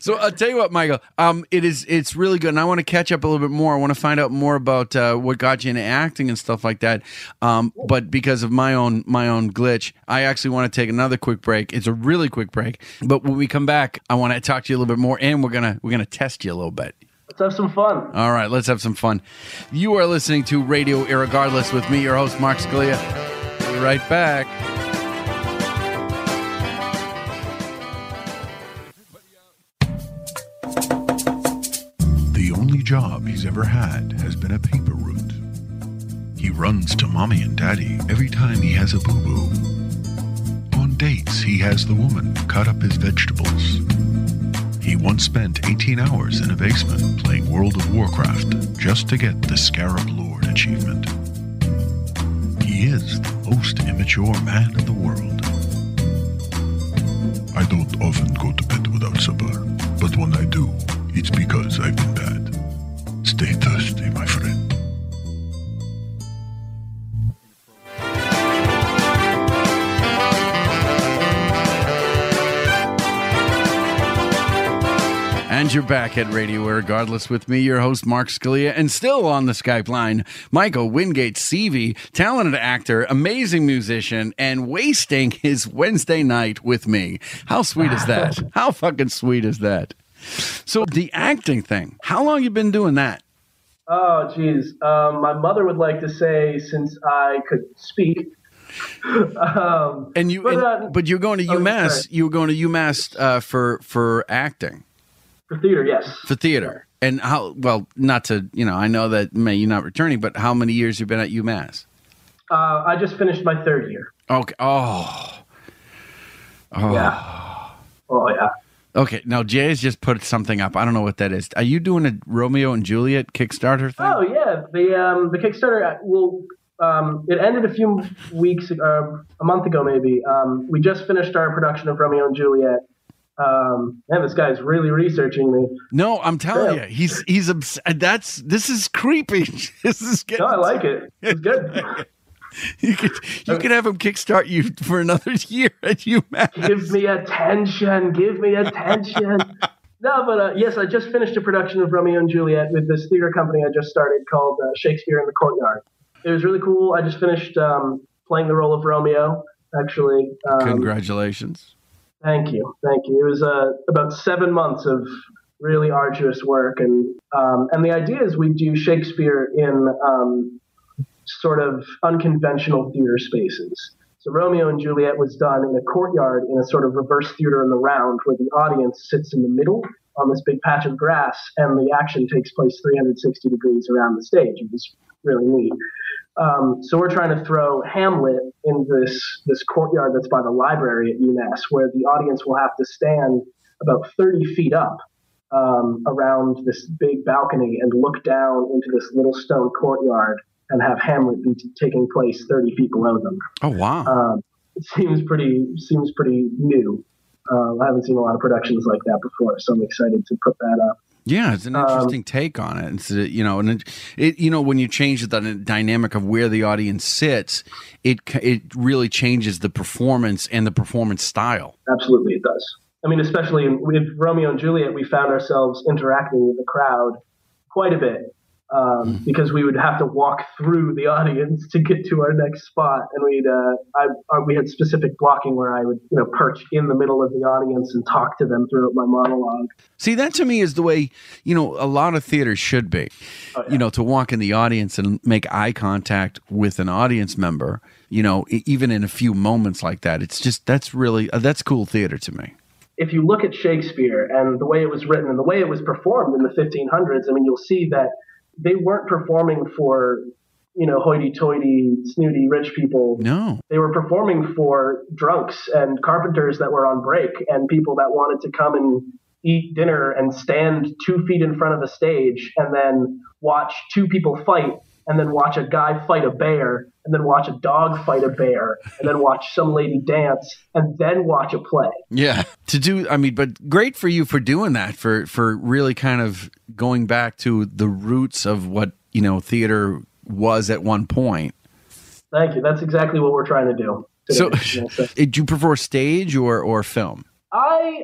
So I'll tell you what, Michael. Um, it is it's really good, and I want to catch up a little bit more. I want to find out more about uh, what got you into acting and stuff like that. Um, but because of my own my own glitch, I actually want to take another quick break. It's a really quick break, but when we come back, I want to talk to you a little bit more, and we're gonna we're gonna test you a little bit. Let's have some fun. All right, let's have some fun. You are listening to Radio Irregardless with me, your host, Mark Scalia. Be right back. Only job he's ever had has been a paper route. He runs to mommy and daddy every time he has a boo boo. On dates, he has the woman cut up his vegetables. He once spent 18 hours in a basement playing World of Warcraft just to get the Scarab Lord achievement. He is the most immature man in the world. I don't often go to bed without supper, but when I do, it's because I've been bad stay thirsty, my friend. And you're back at Radio Irregardless with me, your host, Mark Scalia, and still on the Skype line, Michael Wingate Seavey, talented actor, amazing musician, and wasting his Wednesday night with me. How sweet is that? *laughs* How fucking sweet is that? So the acting thing, how long you been doing that? Oh, geez. Um, my mother would like to say since I could speak. *laughs* um, And you, but, and- uh, but you're going to oh, UMass. sorry. You were going to UMass uh, for for acting. For theater, yes. For theater. And how? Well, not to you know. I know that may you're not returning, but how many years you've been at UMass? Uh, I just finished my third year. Okay. Oh. Oh. Yeah. Oh, yeah. Okay. Now Jay's just put something up. I don't know what that is. Are you doing a Romeo and Juliet Kickstarter thing? Oh, yeah. The um, the Kickstarter will. Um, it ended a few weeks, uh, a month ago maybe. Um, we just finished our production of Romeo and Juliet. Um, man, this guy's really researching me. No, I'm telling Yeah. you, he's he's obs- that's this is creepy. *laughs* this is getting. No, I like it. It's good. *laughs* *laughs* You could you could have him kickstart you for another *laughs* year at UMass. Give me attention. Give me attention. *laughs* no, but uh, yes, I just finished a production of Romeo and Juliet with this theater company I just started called uh, Shakespeare in the Courtyard. It was really cool. I just finished um, playing the role of Romeo, actually. Um, Congratulations. Thank you, thank you. It was uh, about seven months of really arduous work, and um, and the idea is we do Shakespeare in um, sort of unconventional theater spaces. So Romeo and Juliet was done in a courtyard in a sort of reverse theater in the round, where the audience sits in the middle on this big patch of grass, and the action takes place 360 degrees around the stage. It was really neat. Um, so we're trying to throw Hamlet in this this courtyard that's by the library at UMass, where the audience will have to stand about 30 feet up um, around this big balcony and look down into this little stone courtyard and have Hamlet be t- taking place 30 feet below them. Oh wow. Um, it seems pretty seems pretty new. Uh, I haven't seen a lot of productions like that before, so I'm excited to put that up. Yeah, it's an Um, interesting take on it. It's uh, you know, and it, it you know when you change the dynamic of where the audience sits, it it really changes the performance and the performance style. Absolutely, it does. I mean, especially in, with Romeo and Juliet, we found ourselves interacting with the crowd quite a bit um, because we would have to walk through the audience to get to our next spot, and we'd uh, I, I, we had specific blocking where I would you know perch in the middle of the audience and talk to them throughout my monologue. See, that to me is the way you know a lot of theaters should be. You know, to walk in the audience and make eye contact with an audience member. You know, even in a few moments like that, it's just that's really uh, that's cool theater to me. if you look at Shakespeare and the way it was written and the way it was performed in the 1500s, I mean, you'll see that they weren't performing for, you know, hoity-toity, snooty rich people. No. They were performing for drunks and carpenters that were on break and people that wanted to come and eat dinner and stand two feet in front of a stage and then watch two people fight and then watch a guy fight a bear and then watch a dog fight a bear and then watch some lady dance and then watch a play. Yeah, to do. I mean, but great for you for doing that. For for really kind of going back to the roots of what you know theater was at one point. Thank you. That's exactly what we're trying to do. So, today. So- do you prefer stage or or film? I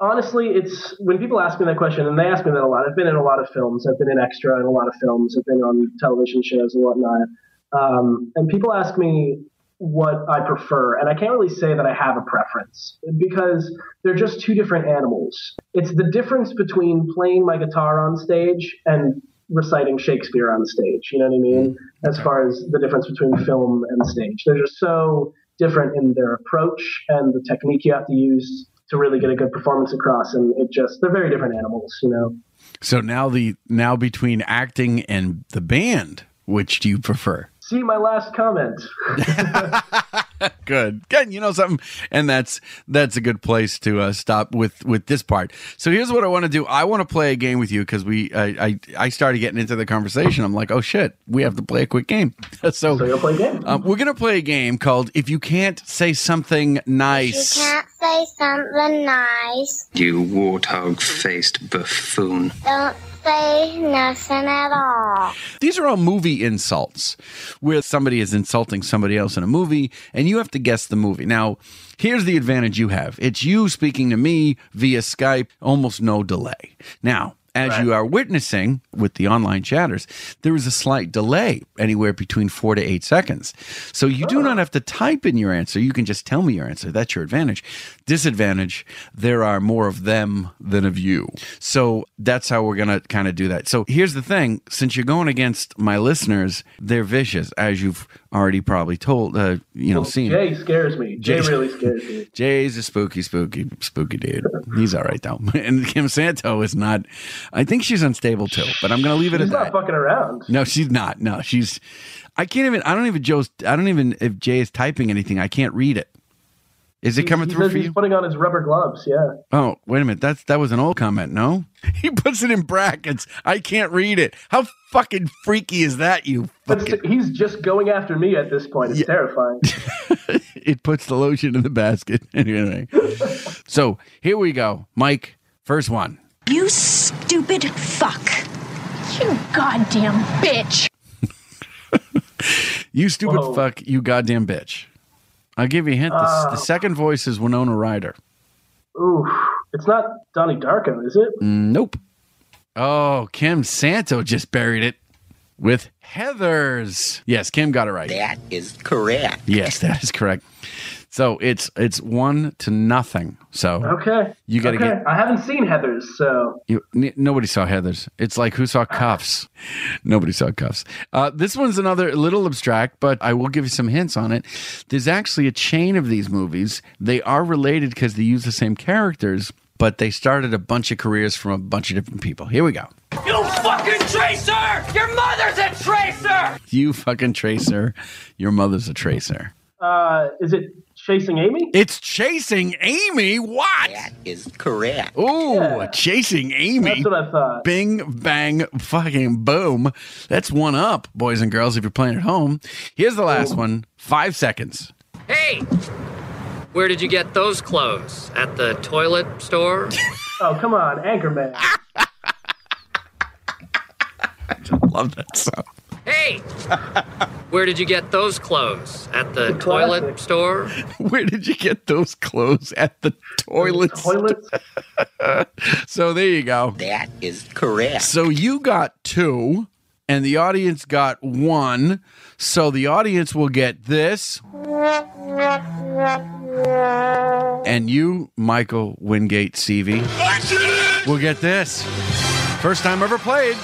honestly, it's when people ask me that question, and they ask me that a lot. I've been in a lot of films. I've been in extra in a lot of films. I've been on television shows and whatnot. Um, and people ask me what I prefer, and I can't really say that I have a preference because they're just two different animals. It's the difference between playing my guitar on stage and reciting Shakespeare on stage. You know what I mean? Mm-hmm. As far as the difference between film and stage, they're just so different in their approach and the technique you have to use to really get a good performance across. And it just they're very different animals. You know? So now the now between acting and the band, which do you prefer? See my last comment. *laughs* Good, good. You know something, and that's that's a good place to uh, stop with with this part. So here's what I want to do. I want to play a game with you because we I, I I started getting into the conversation. I'm like, oh shit, we have to play a quick game. *laughs* so, so you'll play a game. Um, we're gonna play a game called "If You Can't Say Something Nice." You can't say something nice. You warthog faced buffoon. Don't say nothing at all. These are all movie insults where somebody is insulting somebody else in a movie and you have to guess the movie. Now, here's the advantage you have it's you speaking to me via Skype, almost no delay. Now, as you are witnessing with the online chatters, there is a slight delay, anywhere between four to eight seconds. So you do not oh. have to type in your answer. You can just tell me your answer. That's your advantage. Disadvantage, there are more of them than of you. So that's how we're going to kind of do that. So here's the thing since you're going against my listeners, they're vicious, as you've already probably told, uh, you know, seen. Jay scares me. Jay Jay- really scares me. *laughs* Jay's a spooky, spooky, spooky dude. He's all right though. *laughs* And Kim Santo is not. I think she's unstable too. But I'm going to leave it He's at not that. fucking around. No, she's not. No, she's. I can't even. I don't even. Joe's. I don't even. If Jay is typing anything, I can't read it. Is it coming he through says for he's you? putting on his rubber gloves. Yeah. Oh, wait a minute. That's that was an old comment. No, *laughs* he puts it in brackets. I can't read it. How fucking freaky is that? You. But he's just going after me at this point. It's terrifying. *laughs* It puts the lotion in the basket. *laughs* anyway. so here we go, Mike. First one. You stupid fuck. You goddamn bitch. You stupid Whoa. fuck. You goddamn bitch. I'll give you a hint. The, Ah. the second voice is Winona Ryder. Ooh, it's not Donnie Darko, is it? Nope. Oh, Kim Santo just buried it with Heathers. Yes, Kim got it right. That is correct. Yes, that is correct. So it's it's one to nothing. So Okay. You gotta okay. get- I haven't seen Heathers, so you, n- nobody saw Heathers. It's like who saw Kuffs? Nobody saw Kuffs. Uh, this one's another little abstract, but I will give you some hints on it. There's actually a chain of these movies. They are related because they use the same characters, but they started a bunch of careers from a bunch of different people. Here we go. You fucking tracer! Your mother's a tracer! You fucking tracer. Your mother's a tracer. uh, is it Chasing Amy? It's Chasing Amy. What? That is correct. Oh, Chasing Amy. That's what I thought. Bing, bang, fucking boom. That's one up, boys and girls, if you're playing at home. Here's the last one. Five seconds. Hey! Where did you get those clothes? At the toilet store? *laughs* Oh, come on, Anchorman. *laughs* I love that song. Hey! *laughs* *laughs* Where did you get those clothes? At the toilet store? Where did you get those clothes? At the toilet. Toilet? *laughs* So there you go. That is correct. So you got two, and the audience got one. So the audience will get this, and you, Michael Wingate Seavey, will get this. First time ever played.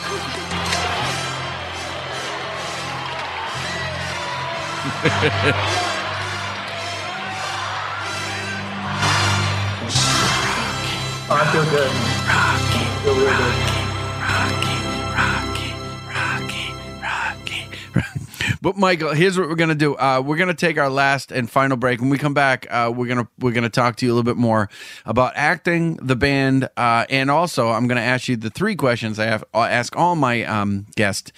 Oh, I feel good. I feel real good. But Michael, here's what we're gonna do. Uh, we're gonna take our last and final break. When we come back, uh, we're gonna we're gonna talk to you a little bit more about acting, the band, uh, and also I'm gonna ask you the three questions I have. I ask all my um, guests: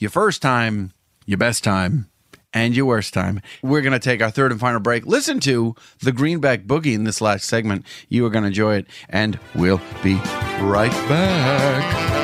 your first time, your best time, and your worst time. We're gonna take our third and final break. Listen to the Greenback Boogie in this last segment. You are gonna enjoy it, and we'll be right back.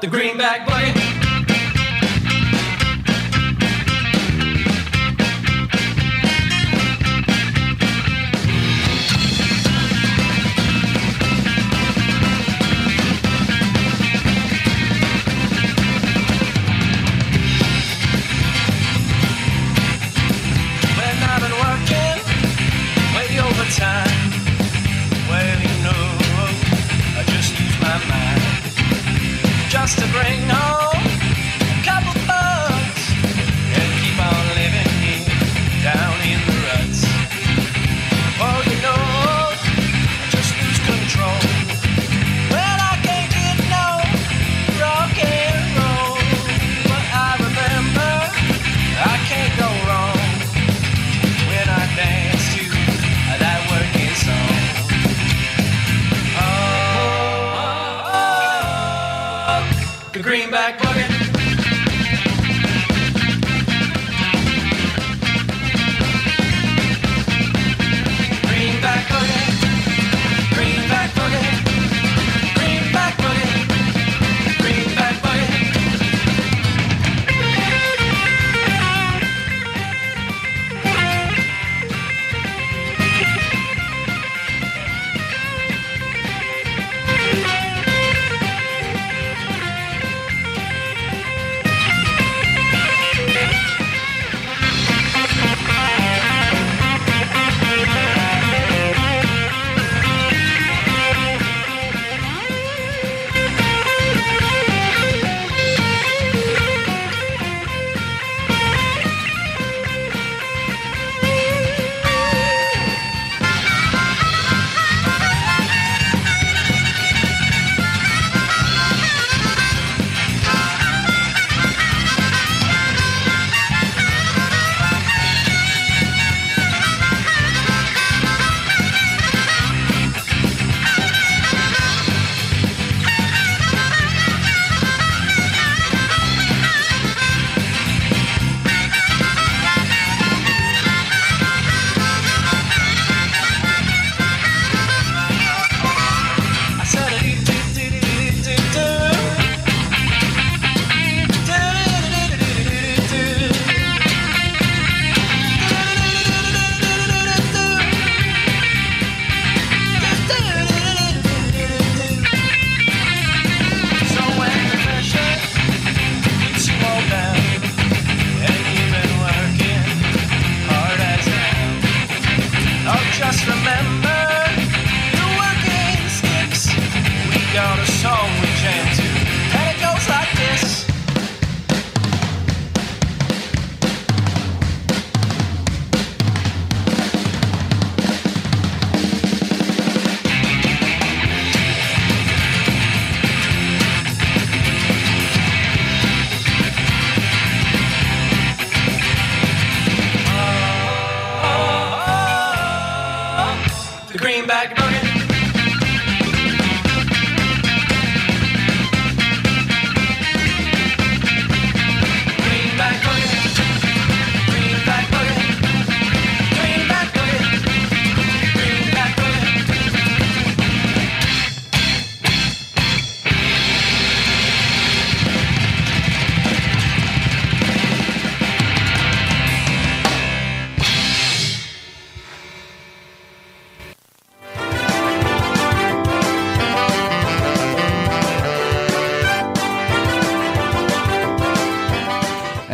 The greenback boy.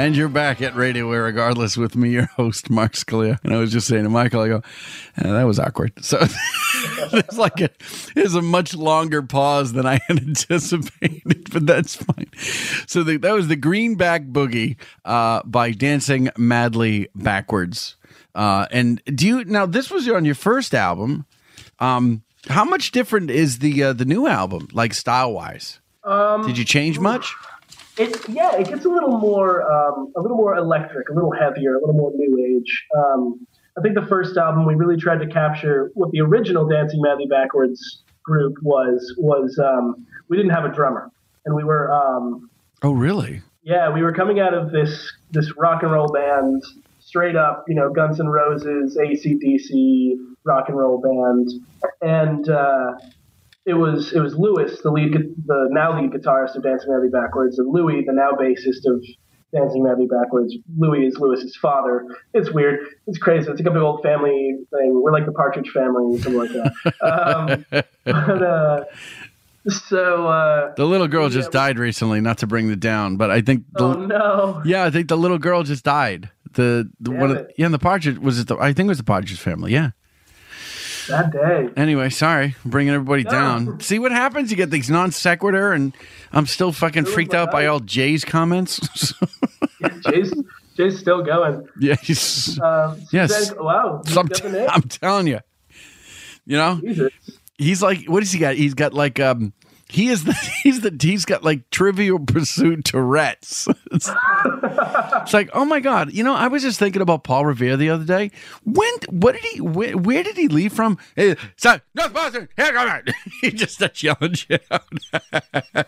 And you're back at Radio Irregardless with me, your host, Mark Scalia. And I was just saying to Michael, I go, "Eh, that was awkward. So *laughs* it's like a, it's a much longer pause than I *laughs* had anticipated, but that's fine. So the, that was the Greenback Boogie uh, by Dancing Madly Backwards. Uh, and do you now? This was on your first album. Um, how much different is the uh, the new album, like style wise? Um, Did you change much? It yeah, it gets a little more um, a little more electric, a little heavier, a little more new age. Um, I think the first album we really tried to capture what the original Dancing Madly Backwards group was was um, we didn't have a drummer, and we were um, Oh, really? yeah we were coming out of this this rock and roll band straight up you know Guns N' Roses, ACDC rock and roll band, and uh, it was it was Lewis, the lead, the now lead guitarist of Dancing Madly Backwards, and Louis, the now bassist of Dancing Madly Backwards. Louis is Lewis's father. It's weird. It's crazy. It's like a big old family thing. We're like the Partridge Family, and something like that. um, *laughs* but uh, so uh, The little girl just died recently. Not to bring the down, but I think the oh no, yeah, I think the little girl just died. The the one of, yeah, and the Partridge was it? The, I think it was the Partridge family. Yeah. That day. Anyway, sorry, bringing everybody down. See what happens? You get these non sequitur, and I'm still fucking freaked out by all Jay's comments. *laughs* Jay's Jay's still going. yeah, he's, Um, *laughs* yes. Suzanne- wow. I'm, t- got the name. I'm telling you, you know, Jesus. he's like, what does he got? He's got like um, He is the *laughs* he's the he's got like Trivial Pursuit Tourette's. *laughs* It's, it's *laughs* like oh my god, you know I was just thinking about Paul Revere the other day. When what did he where, where did he leave from? Hey, son, North Boston, here come on. he just starts yelling shit out. I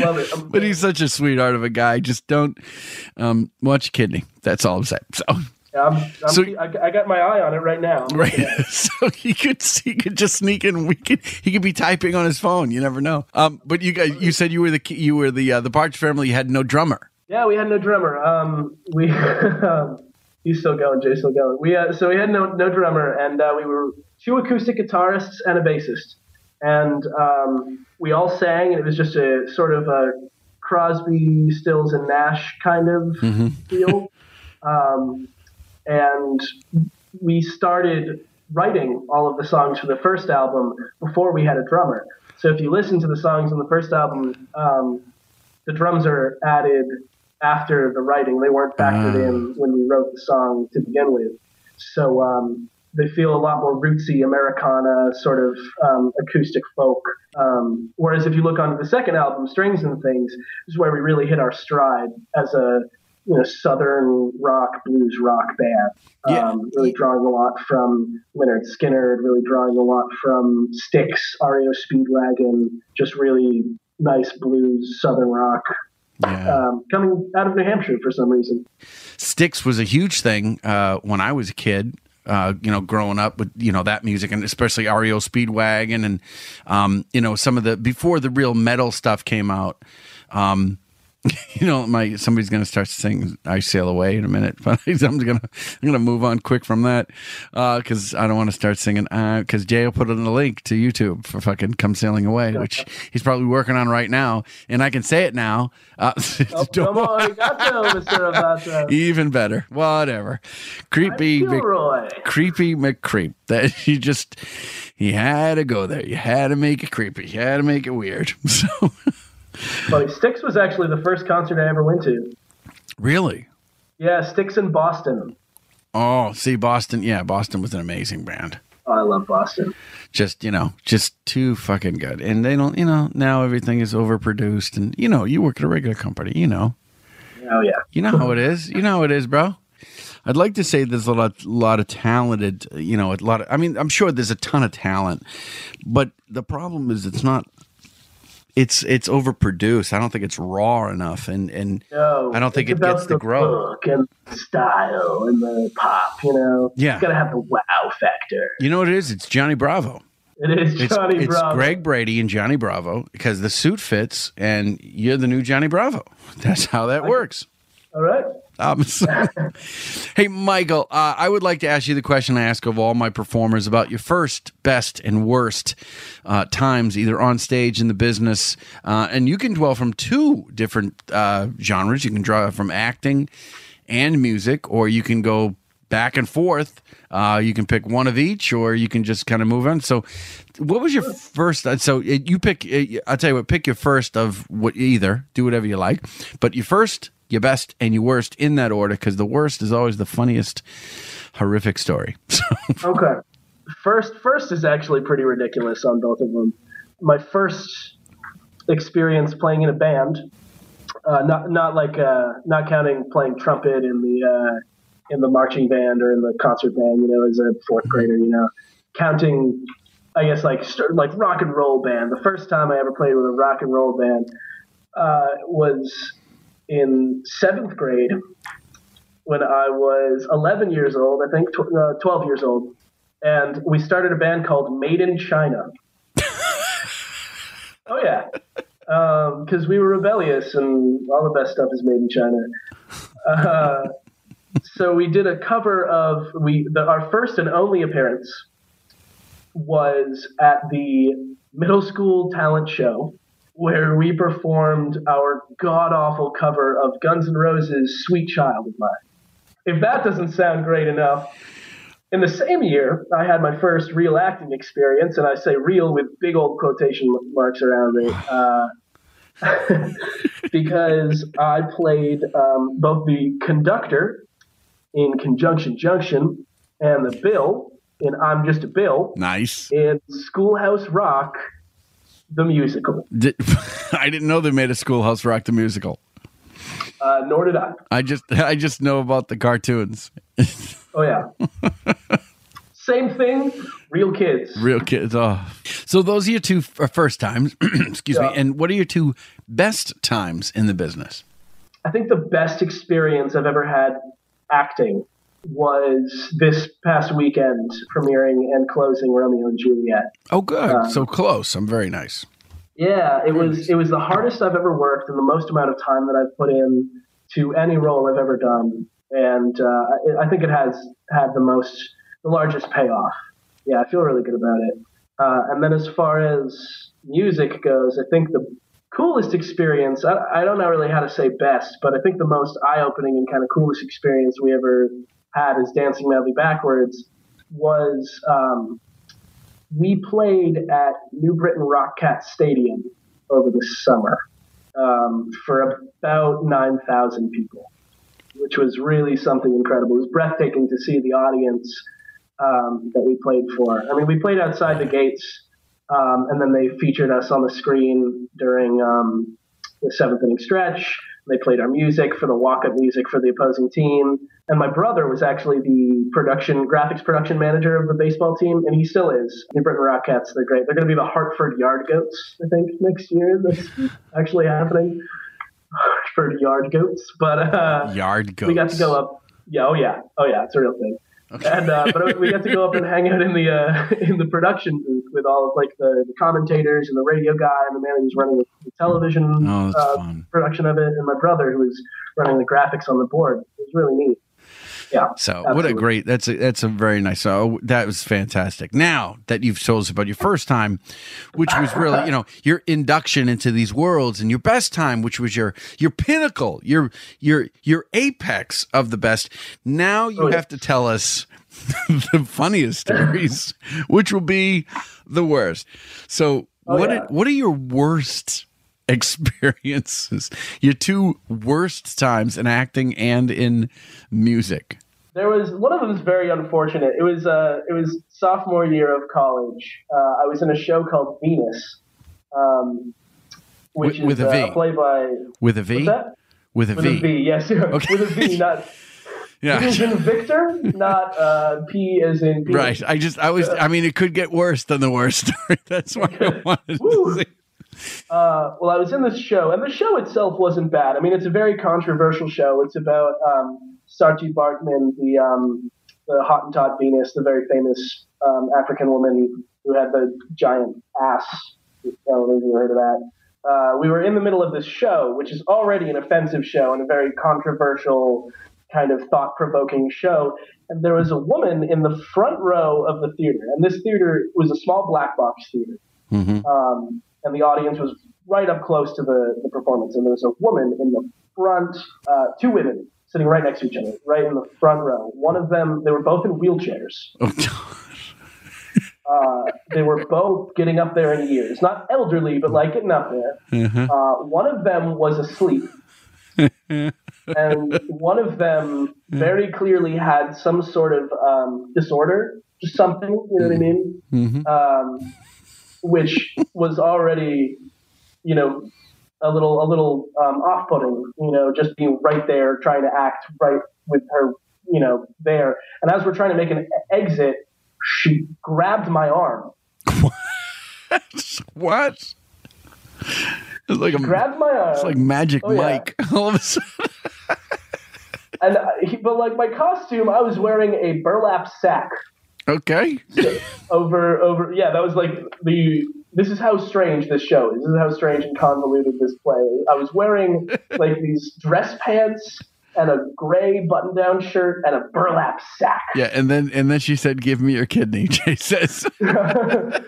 love it. but he's such a sweetheart of a guy. Just don't um, watch your kidney. That's all I'm saying. So. Yeah, I'm, I'm, So- I, I got my eye on it right now. Right, *laughs* so he could he could just sneak in. We could he could be typing on his phone. You never know. Um, but you guys, you said you were the you were the uh, the Partridge Family. You had no drummer. Yeah, we had no drummer. Um, we *laughs* um, he's still going. Jay's still going. We uh, so we had no no drummer, and uh, we were two acoustic guitarists and a bassist, and um, we all sang, and it was just a sort of a Crosby, Stills, and Nash kind of feel. *laughs* Um, and we started writing all of the songs for the first album before we had a drummer. So if you listen to the songs on the first album, um, the drums are added after the writing. They weren't factored in when we wrote the song to begin with. So um, they feel a lot more rootsy Americana, sort of um, acoustic folk. Um, whereas if you look onto the second album, Strings and Things, is where we really hit our stride as a you know southern rock blues rock band. Um, really drawing a lot from Lynyrd Skynyrd, really drawing a lot from Styx, REO Speedwagon, just really nice blues southern rock. Um, coming out of New Hampshire for some reason. Styx was a huge thing uh, when I was a kid. Uh, you know, growing up with you know that music, and especially REO Speedwagon, and um, you know some of the before the real metal stuff came out. Um, *laughs* you know, my somebody's going to start singing "I Sail Away" in a minute, *laughs* but I'm gonna I'm gonna move on quick from that because I don't want to start singing. Because Jay will put in the link to YouTube for fucking "Come Sailing Away," which he's probably working on right now, and I can say it now. Uh, *laughs* Oh, come on, even better. Whatever. Creepy, Mc, creepy McCreep. That you just you had to go there. You had to make it creepy. You had to make it weird. So Funny, Styx was actually the first concert I ever went to. really. Yeah, Styx in Boston. Oh, see, Boston. Yeah, Boston was an amazing band. Oh, I love Boston. Just you know, just too fucking good. And they don't, you know, now everything is overproduced. And you know, you work at a regular company. You know, Oh yeah. You know how it is. You know how it is, bro. I'd like to say there's a lot, a lot of talented, you know, a lot of. I mean, I'm sure there's a ton of talent, but the problem is it's not. It's it's overproduced. I don't think it's raw enough, and and No, I don't think it gets the growth. look and style and the pop. You know, Yeah. it's gotta have the wow factor. You know what it is? It's Johnny Bravo. It is It's, Johnny it's Bravo. It's Greg Brady and Johnny Bravo because the suit fits, and you're the new Johnny Bravo. *laughs* That's how that works. All right. Um, *laughs* so- hey, Michael, uh, I would like to ask you the question I ask of all my performers about your first, best, and worst uh, times, either on stage in the business. Uh, and you can dwell from two different uh, genres. You can draw from acting and music, or you can go back and forth. Uh, you can pick one of each, or you can just kind of move on. So, what was your first? uh, So, you pick. I'll tell you what. Pick your first of what either. Do whatever you like, but your first, your best, and your worst in that order, because the worst is always the funniest, horrific story. *laughs* Okay. First, first is actually pretty ridiculous on both of them. My first experience playing in a band, uh, not not like uh, not counting playing trumpet in the uh, in the marching band or in the concert band, you know, as a fourth grader, you know, counting, I guess like like rock and roll band. The first time I ever played with a rock and roll band uh, was in seventh grade when I was 11 years old, I think, tw- uh, 12 years old, and we started a band called Made in China. *laughs* oh yeah, because we were rebellious, and all the best stuff is made in China. Uh, so we did a cover of we. The, our first and only appearance was at the middle school talent show where we performed our god awful cover of Guns N' Roses' "Sweet Child of Mine." If that doesn't sound great enough, in the same year, I had my first real acting experience, and I say real with big old quotation marks around it, uh, *laughs* because I played um, both the conductor in Conjunction Junction and the bill in I'm Just a Bill nice. in Schoolhouse Rock the musical. Did, *laughs* I didn't know they made a Schoolhouse Rock the musical. Uh, nor did I. I just I just know about the cartoons. *laughs* Oh yeah. Same thing. Real kids. Real kids. Oh. So those are your two uh, first times. *clears throat* Excuse Yeah. me. And what are your two best times in the business? I think the best experience I've ever had acting was this past weekend premiering and closing Romeo and Juliet. Oh, good. Um, so close. I'm very nice. Yeah, it was it was the hardest I've ever worked and the most amount of time that I've put in to any role I've ever done, and uh, I, I think it has had the most the largest payoff. Yeah, I feel really good about it. Uh, and then as far as music goes, I think the coolest experience I, I don't know really how to say best, but I think the most eye opening and kind of coolest experience we ever had as Dancing Madly Backwards was um, we played at New Britain Rock Cat Stadium over the summer um, for about 9,000 people, which was really something incredible. It was breathtaking to see the audience um, that we played for. I mean, we played outside the gates, um, and then they featured us on the screen during um, the seventh inning stretch. They played our music for the walk-up music for the opposing team, and my brother was actually the production graphics production manager of the baseball team, and he still is. New Britain Rock Cats, they're great. They're going to be the Hartford Yard Goats, I think, next year. That's *laughs* actually happening. Hartford Yard Goats, but uh, Yard Goats. we got to go up. Yeah, oh yeah, oh yeah, it's a real thing. And uh, but we got to go up and hang out in the uh, *laughs* in the production booth with all of like the, the commentators and the radio guy and the man who's running the, the television Oh, uh, production of it, and my brother who was running the graphics on the board. It was really neat. Yeah. So what a great that's a that's a very nice. So that was fantastic. Now that you've told us about your first time, which was really you know your induction into these worlds, and your best time, which was your your pinnacle, your your your apex of the best. Now you oh, have to tell us *laughs* the funniest *laughs* stories, which will be the worst. So Oh, what yeah. what are your worst *laughs* experiences? Your two worst times in acting and in music. There was one of them is very unfortunate. It was uh, it was sophomore year of college. Uh, I was in a show called Venus, um, which With- with is a V. uh, played by With a V? With a with V. a V. Yes, Okay. *laughs* with a V, not *laughs* Yeah. V as in Victor, not uh, P as in penis. Right. I just, I was, I mean, it could get worse than the worst story. That's why I wanted to say. Uh, well, I was in this show, and the show itself wasn't bad. I mean, it's a very controversial show. It's about um, Saartjie Baartman, the um, the Hottentot Venus, the very famous um, African woman who had the giant ass. I don't know if you heard of that. Uh, we were in the middle of this show, which is already an offensive show and a very controversial, kind of thought provoking show. And there was a woman in the front row of the theater, and this theater was a small black box theater um, and the audience was right up close to the, the performance. And there was a woman in the front, uh, two women sitting right next to each other, right in the front row. One of them, they were both in wheelchairs. Oh uh, they were both getting up there in years, not elderly, but like getting up there. Uh, one of them was asleep. *laughs* and one of them very clearly had some sort of um, disorder, just something, you know what I mean? Mm-hmm. um, which was already, you know, a little a little um, off-putting. You know, just being right there, trying to act right with her, you know, there. And as we're trying to make an exit, she grabbed my arm. *laughs* What? It's like a, grabbed my arm. it's like Magic Oh, yeah. Mike. *laughs* All of a sudden. And I, he- but like my costume, I was wearing a burlap sack. Okay. *laughs* over over yeah that was like the this is how strange this show is this is how strange and convoluted this play is. i was wearing like *laughs* these dress pants and a gray button down shirt and a burlap sack Yeah, and then and then she said, "Give me your kidney." *laughs* Jay says, oh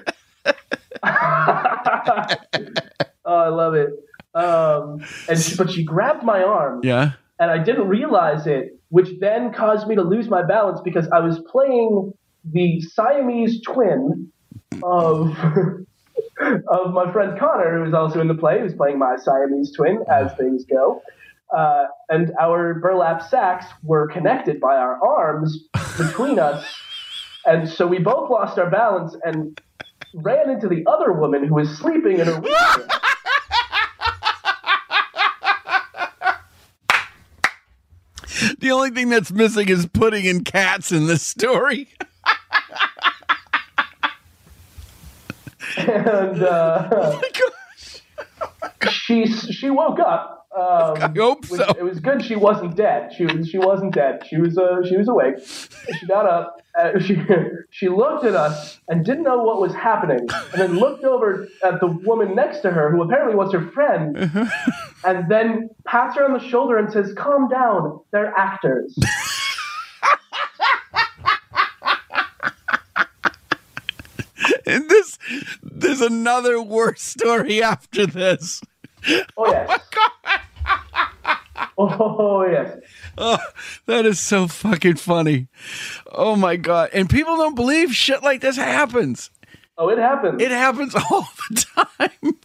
i love it um and she, but she grabbed my arm "Yeah." and I didn't realize it, which then caused me to lose my balance because I was playing the Siamese twin of *laughs* of my friend Connor, who's also in the play, who's playing my Siamese twin, as things go. Uh, and our burlap sacks were connected by our arms between *laughs* us, and so we both lost our balance. And ran into the other woman who was sleeping in her wheelchair. *laughs* The only thing that's missing is putting in cats in this story. And *laughs* uh, she she woke up. Um, I hope so. It was good she wasn't dead. She was she wasn't dead. She was uh, she was awake. She got up. Uh, *laughs* she she looked at us and didn't know what was happening, and then looked over at the woman next to her, who apparently was her friend, *laughs* and then pats her on the shoulder and says, "Calm down. They're actors." And *laughs* this, there's another worse story after this. Oh yes. *laughs* Oh yes. Oh, that is so fucking funny. Oh my god! And people don't believe shit like this happens. Oh, it happens. It happens *laughs* all the time.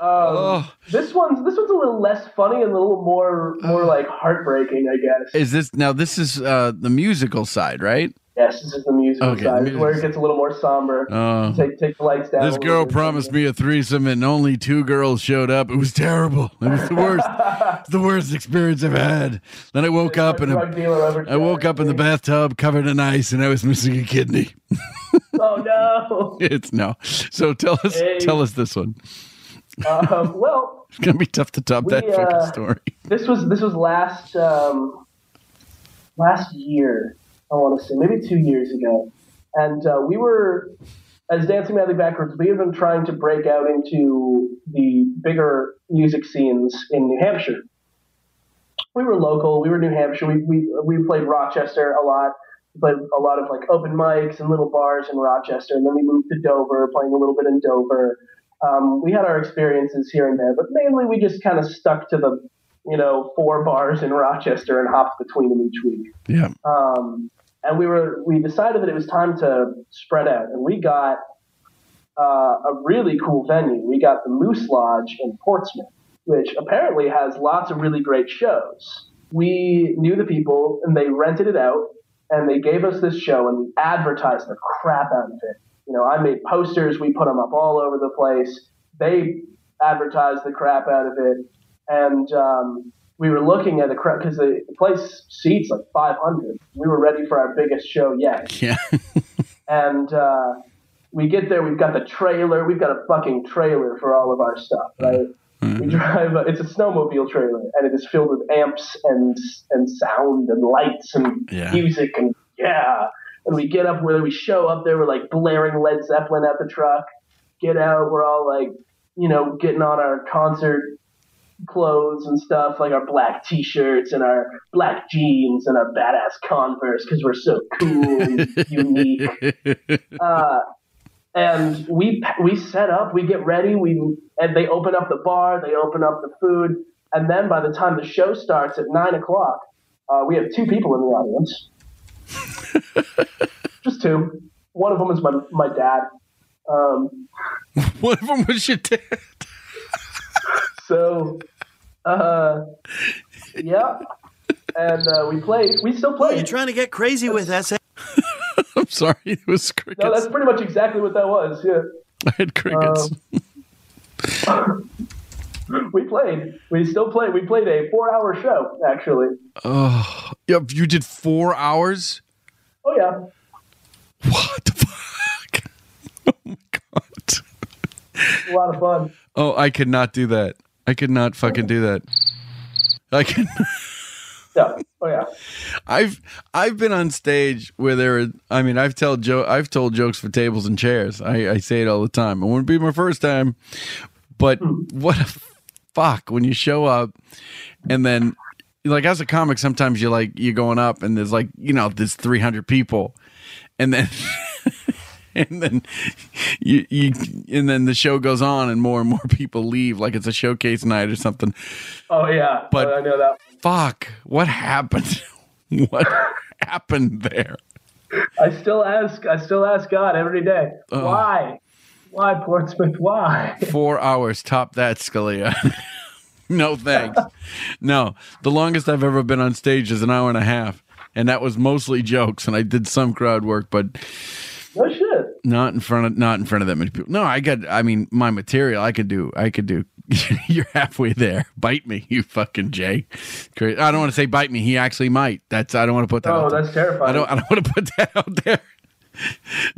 Um, This one's this one's a little less funny and a little more more like heartbreaking, I guess. Is this now? This is uh, the musical side, right? Yes, this is the music Okay, side, the where it gets a little more somber. Oh. take take the lights down. This girl promised me a threesome, and only two girls showed up. It was terrible. It was the worst, it's *laughs* the worst experience I've had. Then I woke up and drug dealer over I woke up in the bathtub covered in ice, and I was missing a kidney. *laughs* Oh no. *laughs* it's no. So tell us, Hey. tell us this one. um, well, It's gonna be tough to top We, that fucking uh, story. this was this was last um, last year. I want to say maybe two years ago, and uh, we were as Dancing Madly Backwards. We had been trying to break out into the bigger music scenes in New Hampshire. We were local. We were New Hampshire. We we we played Rochester a lot. Played a lot of like open mics and little bars in Rochester, and then we moved to Dover, playing a little bit in Dover. Um, we had our experiences here and there, but mainly we just kind of stuck to the, you know, four bars in Rochester and hopped between them each week. Yeah. Um, and we were we decided that it was time to spread out, and we got uh, a really cool venue. We got the Moose Lodge in Portsmouth, which apparently has lots of really great shows. We knew the people, and they rented it out, and they gave us this show, and we advertised the crap out of it. You know, I made posters, we put them up all over the place. They advertised the crap out of it, and um, we were looking at the crowd because the the place seats like 500. We were ready for our biggest show yet. Yeah. *laughs* And uh, we get there, we've got the trailer, we've got a fucking trailer for all of our stuff, right? We drive. A, it's a snowmobile trailer, and it is filled with amps and and sound and lights and Yeah. music and yeah. And we get up where we show up there, we're like blaring Led Zeppelin at the truck. Get out, we're all like, you know, getting on our concert clothes and stuff, like our black t-shirts and our black jeans and our badass Converse because we're so cool and *laughs* unique. Uh, and we we set up, we get ready, we and they open up the bar, they open up the food, and then by the time the show starts at nine o'clock, uh, we have two people in the audience, *laughs* just two. One of them is my my dad. Um, *laughs* One of them was your dad. So, uh, yeah, and uh, we played. We still play. You're trying to get crazy with us. *laughs* I'm sorry, it was crickets. No, that's pretty much exactly what that was. Yeah. I had crickets. Um, *laughs* we played. We still play. We played a four-hour show, actually. oh, yep. You did four hours. Oh yeah. What the fuck? *laughs* Oh my god. a lot of fun. Oh, I could not do that. I could not fucking do that. I can. *laughs* Yeah. Oh yeah. I've I've been on stage where there. Are, I mean, I've told jo- I've told jokes for tables and chairs. I, I say it all the time. It wouldn't be my first time, but hmm. what a fuck when you show up and then like as a comic, sometimes you're like you're going up and there's like you know there's 300 people, and then. *laughs* *laughs* And then you, you and then the show goes on and more and more people leave like it's a showcase night or something. Oh yeah. But I know that. fuck, what happened? *laughs* what *laughs* happened there? I still ask. I still ask God every day. Oh. Why? Why Portsmouth? Why? Four hours, top that, Scalia. no thanks. No, the longest I've ever been on stage is an hour and a half, and that was mostly jokes, and I did some crowd work, but No shit. Not in front of not in front of that many people. No, I got. I mean, my material. I could do. I could do. *laughs* You're halfway there. Bite me, you fucking Jay. I don't want to say bite me. He actually might. That's. I don't want to put that. Oh, out there. that's terrifying. I don't. I don't want to put *laughs* that out there.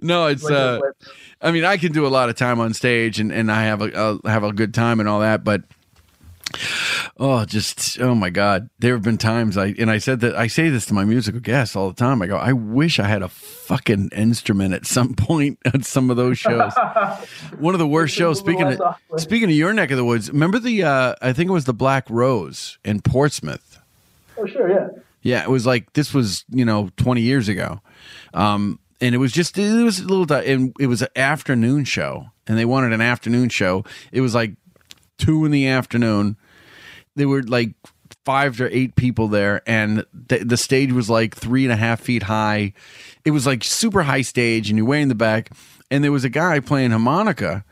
No, it's. Uh. I mean, I can do a lot of time on stage, and and I have a I'll have a good time and all that, but. Oh, just oh my God! There have been times I and I said that I say this to my musical guests all the time. I go, I wish I had a fucking instrument at some *laughs* point at some of those shows. *laughs* One of the worst shows. Speaking of speaking of your neck of the woods, remember the uh, I think it was the Black Rose in Portsmouth. Oh, sure, yeah. Yeah, it was like this was you know twenty years ago, um, and it was just it was a little and it was an afternoon show, and they wanted an afternoon show. It was like two in the afternoon. There were like five or eight people there, and the, the stage was like three and a half feet high. It was like super high stage, and you're way in the back, and there was a guy playing harmonica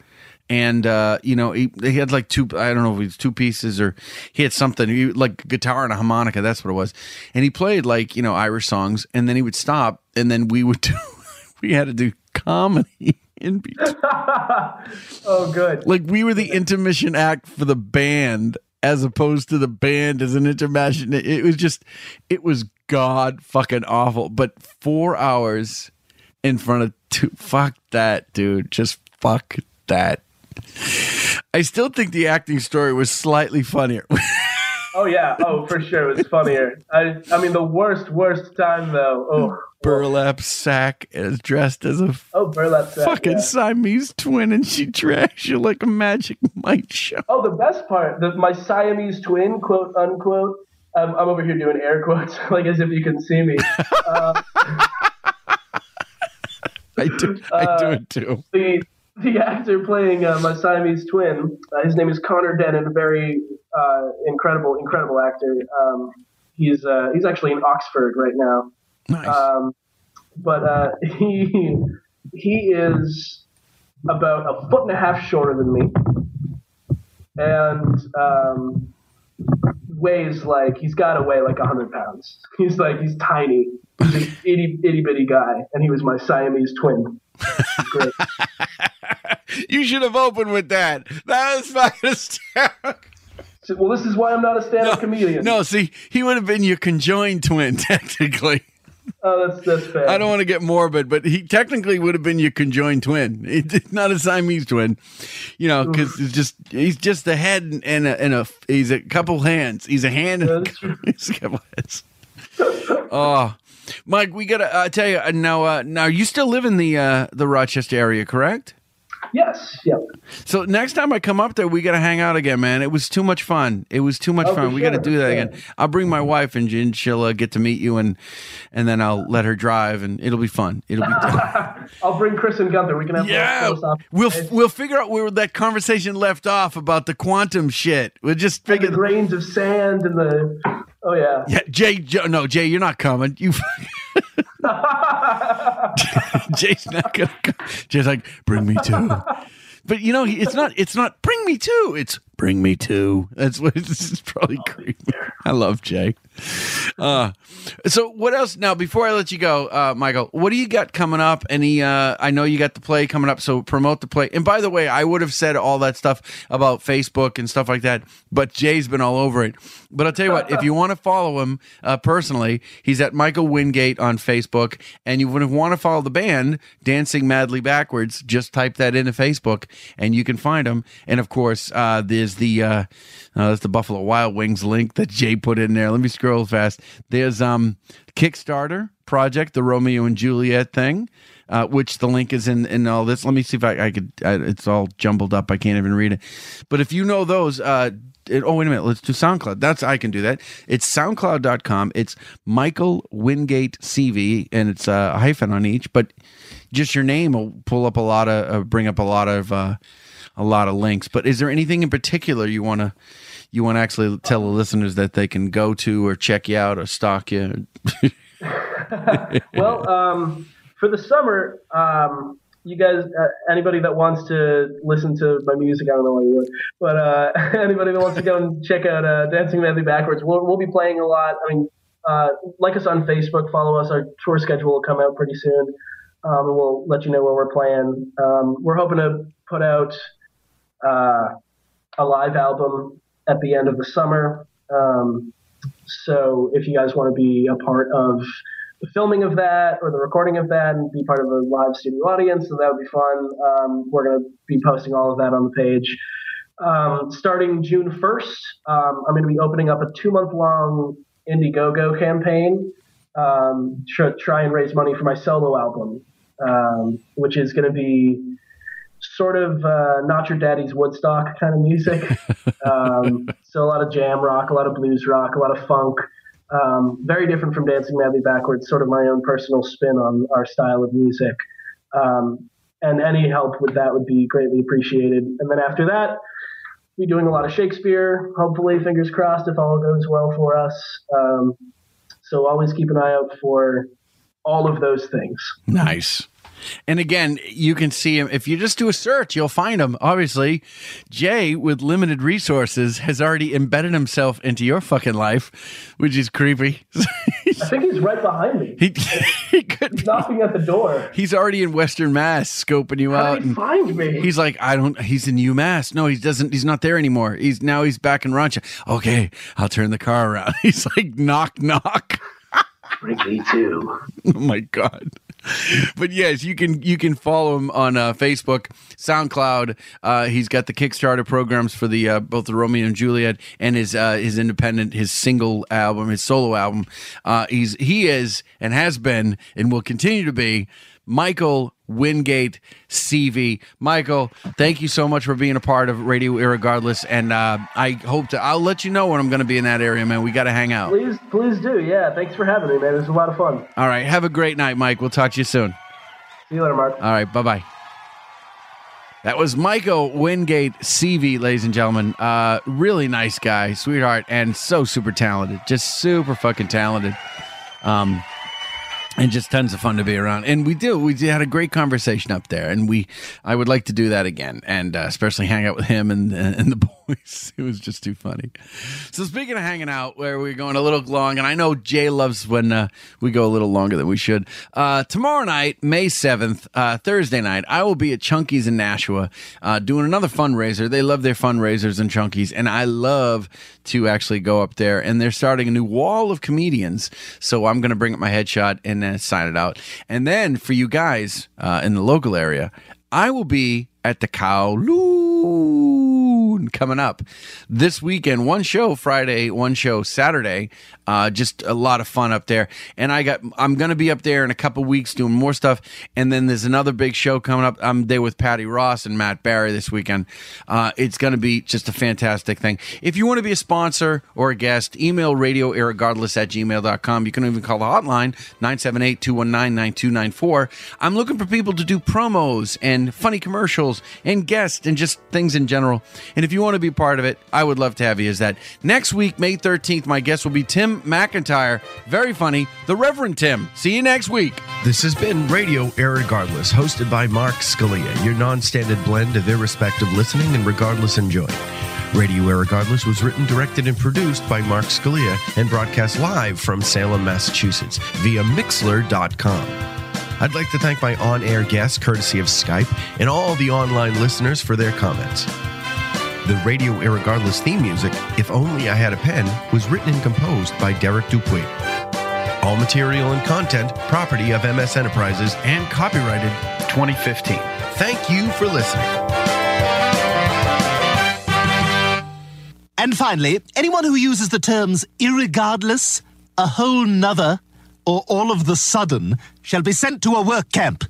and uh, you know he, he had like two i don't know if it was two pieces or he had something he, like guitar and a harmonica that's what it was and he played like you know irish songs and then he would stop and then we would do *laughs* we had to do comedy *laughs* in between *laughs* oh, good. like we were the intermission act for the band as opposed to the band as an intermission it, was just it was god fucking awful. But four hours in front of two fuck that dude. Just fuck that. I still think the acting story was slightly funnier. *laughs* Oh yeah. Oh, for sure. It was funnier. I. I mean, the worst, worst time though. Oh. Burlap sack is dressed as a Oh, burlap sack. fucking yeah. Siamese twin, and she drags you like a magic might show. Oh, the best part, the, my Siamese twin, quote unquote. Um, I'm over here doing air quotes, *laughs* like as if you can see me. *laughs* Uh, I do, I do Uh, it too. the *laughs* the actor playing uh, my Siamese twin, uh, his name is Connor Denon, a very uh, incredible, incredible actor. Um, he's uh, he's actually in Oxford right now. Nice. Um, but uh, *laughs* he he is about a foot and a half shorter than me, and um, weighs like he's got to weigh like hundred pounds. *laughs* He's like he's tiny. He's an itty itty bitty guy, and he was my Siamese twin. *laughs* You should have opened with that. That was fucking hysterical. Well, this is why I'm not a stand-up comedian. No, see, he would have been your conjoined twin, *laughs* technically. Oh, that's that's fair. I don't want to get morbid, but he technically would have been your conjoined twin, It's not a Siamese twin. You know, because it's just he's just a head and, a and a he's a couple hands. He's a hand and *laughs* he's a couple hands. Oh, Mike, we gotta uh, tell you uh, now. Uh, now you still live in the uh, the Rochester area, correct? Yes. Yep. So next time I come up there, we got to hang out again, man. It was too much fun. It was too much Oh, fun. We got to do that yeah. again. I'll bring my wife and, and she'll uh, get to meet you, and and then I'll let her drive, and it'll be fun. It'll be. *laughs* I'll bring Chris and Gunther. We can have Yeah, we'll debates. we'll figure out where that conversation left off about the quantum shit. We'll just And figure. the grains of sand and the oh yeah. Yeah, Jay, Jay, no, Jay, you're not coming. You. *laughs* *laughs* *laughs* Jay's not gonna. Come. Jay's like, bring me two. But you know, it's not. It's not. Bring me two. It's bring me two. That's what. *laughs* This is probably creepy. I love Jay. Uh, so what else? Now, before I let you go, uh, Michael, what do you got coming up? Any? Uh, I know you got the play coming up, so promote the play. And by the way, I would have said all that stuff about Facebook and stuff like that, but Jay's been all over it. But I'll tell you what, if you *laughs* want to follow him uh, personally, he's at Michael Wingate on Facebook, and you would want to follow the band Dancing Madly Backwards, just type that into Facebook, and you can find him. And of course, uh, the uh, uh, there's the Buffalo Wild Wings link that Jay put in there. Let me scroll fast. There's um Kickstarter project, the Romeo and Juliet thing. Uh, which the link is in in all this. Let me see if I, I could. I, it's all jumbled up. I can't even read it. But if you know those, uh, it- oh wait a minute. Let's do SoundCloud. That's I can do that. It's SoundCloud.com. It's Michael Wingate Seavey, and it's a hyphen on each. But just your name will pull up a lot of, uh, bring up a lot of, uh, a lot of links. But is there anything in particular you want to? You want to actually tell the listeners that they can go to or check you out or stalk you? *laughs* well, um, for the summer, um, you guys, uh, anybody that wants to listen to my music, I don't know why you would, but uh, *laughs* anybody that wants to go and check out uh, Dancing Madly Backwards, we'll, we'll be playing a lot. I mean, uh, like us on Facebook, follow us. Our tour schedule will come out pretty soon. Um, and we'll let you know when we're playing. Um, we're hoping to put out uh, a live album at the end of the summer. Um, so if you guys want to be a part of the filming of that or the recording of that and be part of a live studio audience, then that would be fun. Um, we're going to be posting all of that on the page. Um, starting June 1st, um, I'm going to be opening up a two month long Indiegogo campaign um, to try and raise money for my solo album, um, which is going to be sort of uh, not your daddy's Woodstock kind of music. *laughs* um, so a lot of jam rock, a lot of blues rock, a lot of funk. Um, very different from Dancing Madly Backwards, sort of my own personal spin on our style of music. Um, and any help with that would be greatly appreciated. And then after that, be doing a lot of Shakespeare, hopefully, fingers crossed, if all goes well for us. Um, so always keep an eye out for all of those things. Nice. And again, you can see him if you just do a search, you'll find him. Obviously, Jay, with limited resources, has already embedded himself into your fucking life, which is creepy. I think he's right behind me. He, *laughs* he could he's knocking at the door. He's already in Western Mass, scoping you How out. did he find me? He's like, I don't. He's in UMass. No, he doesn't. He's not there anymore. He's now he's back in Rancho. Okay, I'll turn the car around. *laughs* He's like, knock, knock. Me too. *laughs* oh my god. But yes you can you can follow him on uh, facebook soundcloud. Uh, he's got the kickstarter programs for the uh, both the romeo and juliet and his uh, his independent his single album his solo album. Uh, he's he is and has been and will continue to be michael wingate Seavey michael thank you so much for being a part of radio irregardless and uh, i hope to i'll let you know when i'm going to be in that area man we got to hang out Please, please do. Yeah, thanks for having me, man. It was a lot of fun. all right have a great night mike we'll talk to you soon See you later, Mark. All right, bye bye. That was Michael Wingate Seavey, ladies and gentlemen. Uh, really nice guy, sweetheart, and so super talented. Just super fucking talented. Um, and just tons of fun to be around. And we do. We had a great conversation up there, and we. I would like to do that again, and uh, especially hang out with him and and the *laughs* boys. It was just too funny. So speaking of hanging out, where we're going a little long, and I know Jay loves when uh, we go a little longer than we should. Uh, tomorrow night, May seventh, uh, Thursday night, I will be at Chunky's in Nashua uh, doing another fundraiser. They love their fundraisers and Chunky's, and I love to actually go up there. And they're starting a new wall of comedians, so I'm going to bring up my headshot and uh, sign it out. And then for you guys uh, in the local area, I will be at the Kowloon coming up this weekend. One show Friday, one show Saturday. Uh, just a lot of fun up there. And I got I'm gonna be up there in a couple weeks doing more stuff. And then there's another big show coming up. I'm there with Patty Ross and Matt Barry this weekend. Uh, it's gonna be just a fantastic thing. If you want to be a sponsor or a guest, email radio irregardless at gmail.com. You can even call the hotline 978-219-9294. I'm looking for people to do promos and funny commercials and guests and just things in general. And if you want to be part of it, I would love to have you as that. Next week, May 13th, my guest will be Tim McIntyre. Very funny, the Reverend Tim. See you next week. This has been Radio Irregardless, hosted by Mark Scalia, your non standard blend of irrespective listening and regardless enjoying. Radio Irregardless was written, directed, and produced by Mark Scalia and broadcast live from Salem, Massachusetts via Mixler.com. I'd like to thank my on air guests, courtesy of Skype, and all the online listeners for their comments. The Radio Irregardless theme music, If Only I Had a Pen, was written and composed by Derek Dupuy. All material and content property of MS Enterprises and copyrighted 2015. Thank you for listening. And finally, anyone who uses the terms irregardless, a whole nother, or all of the sudden shall be sent to a work camp.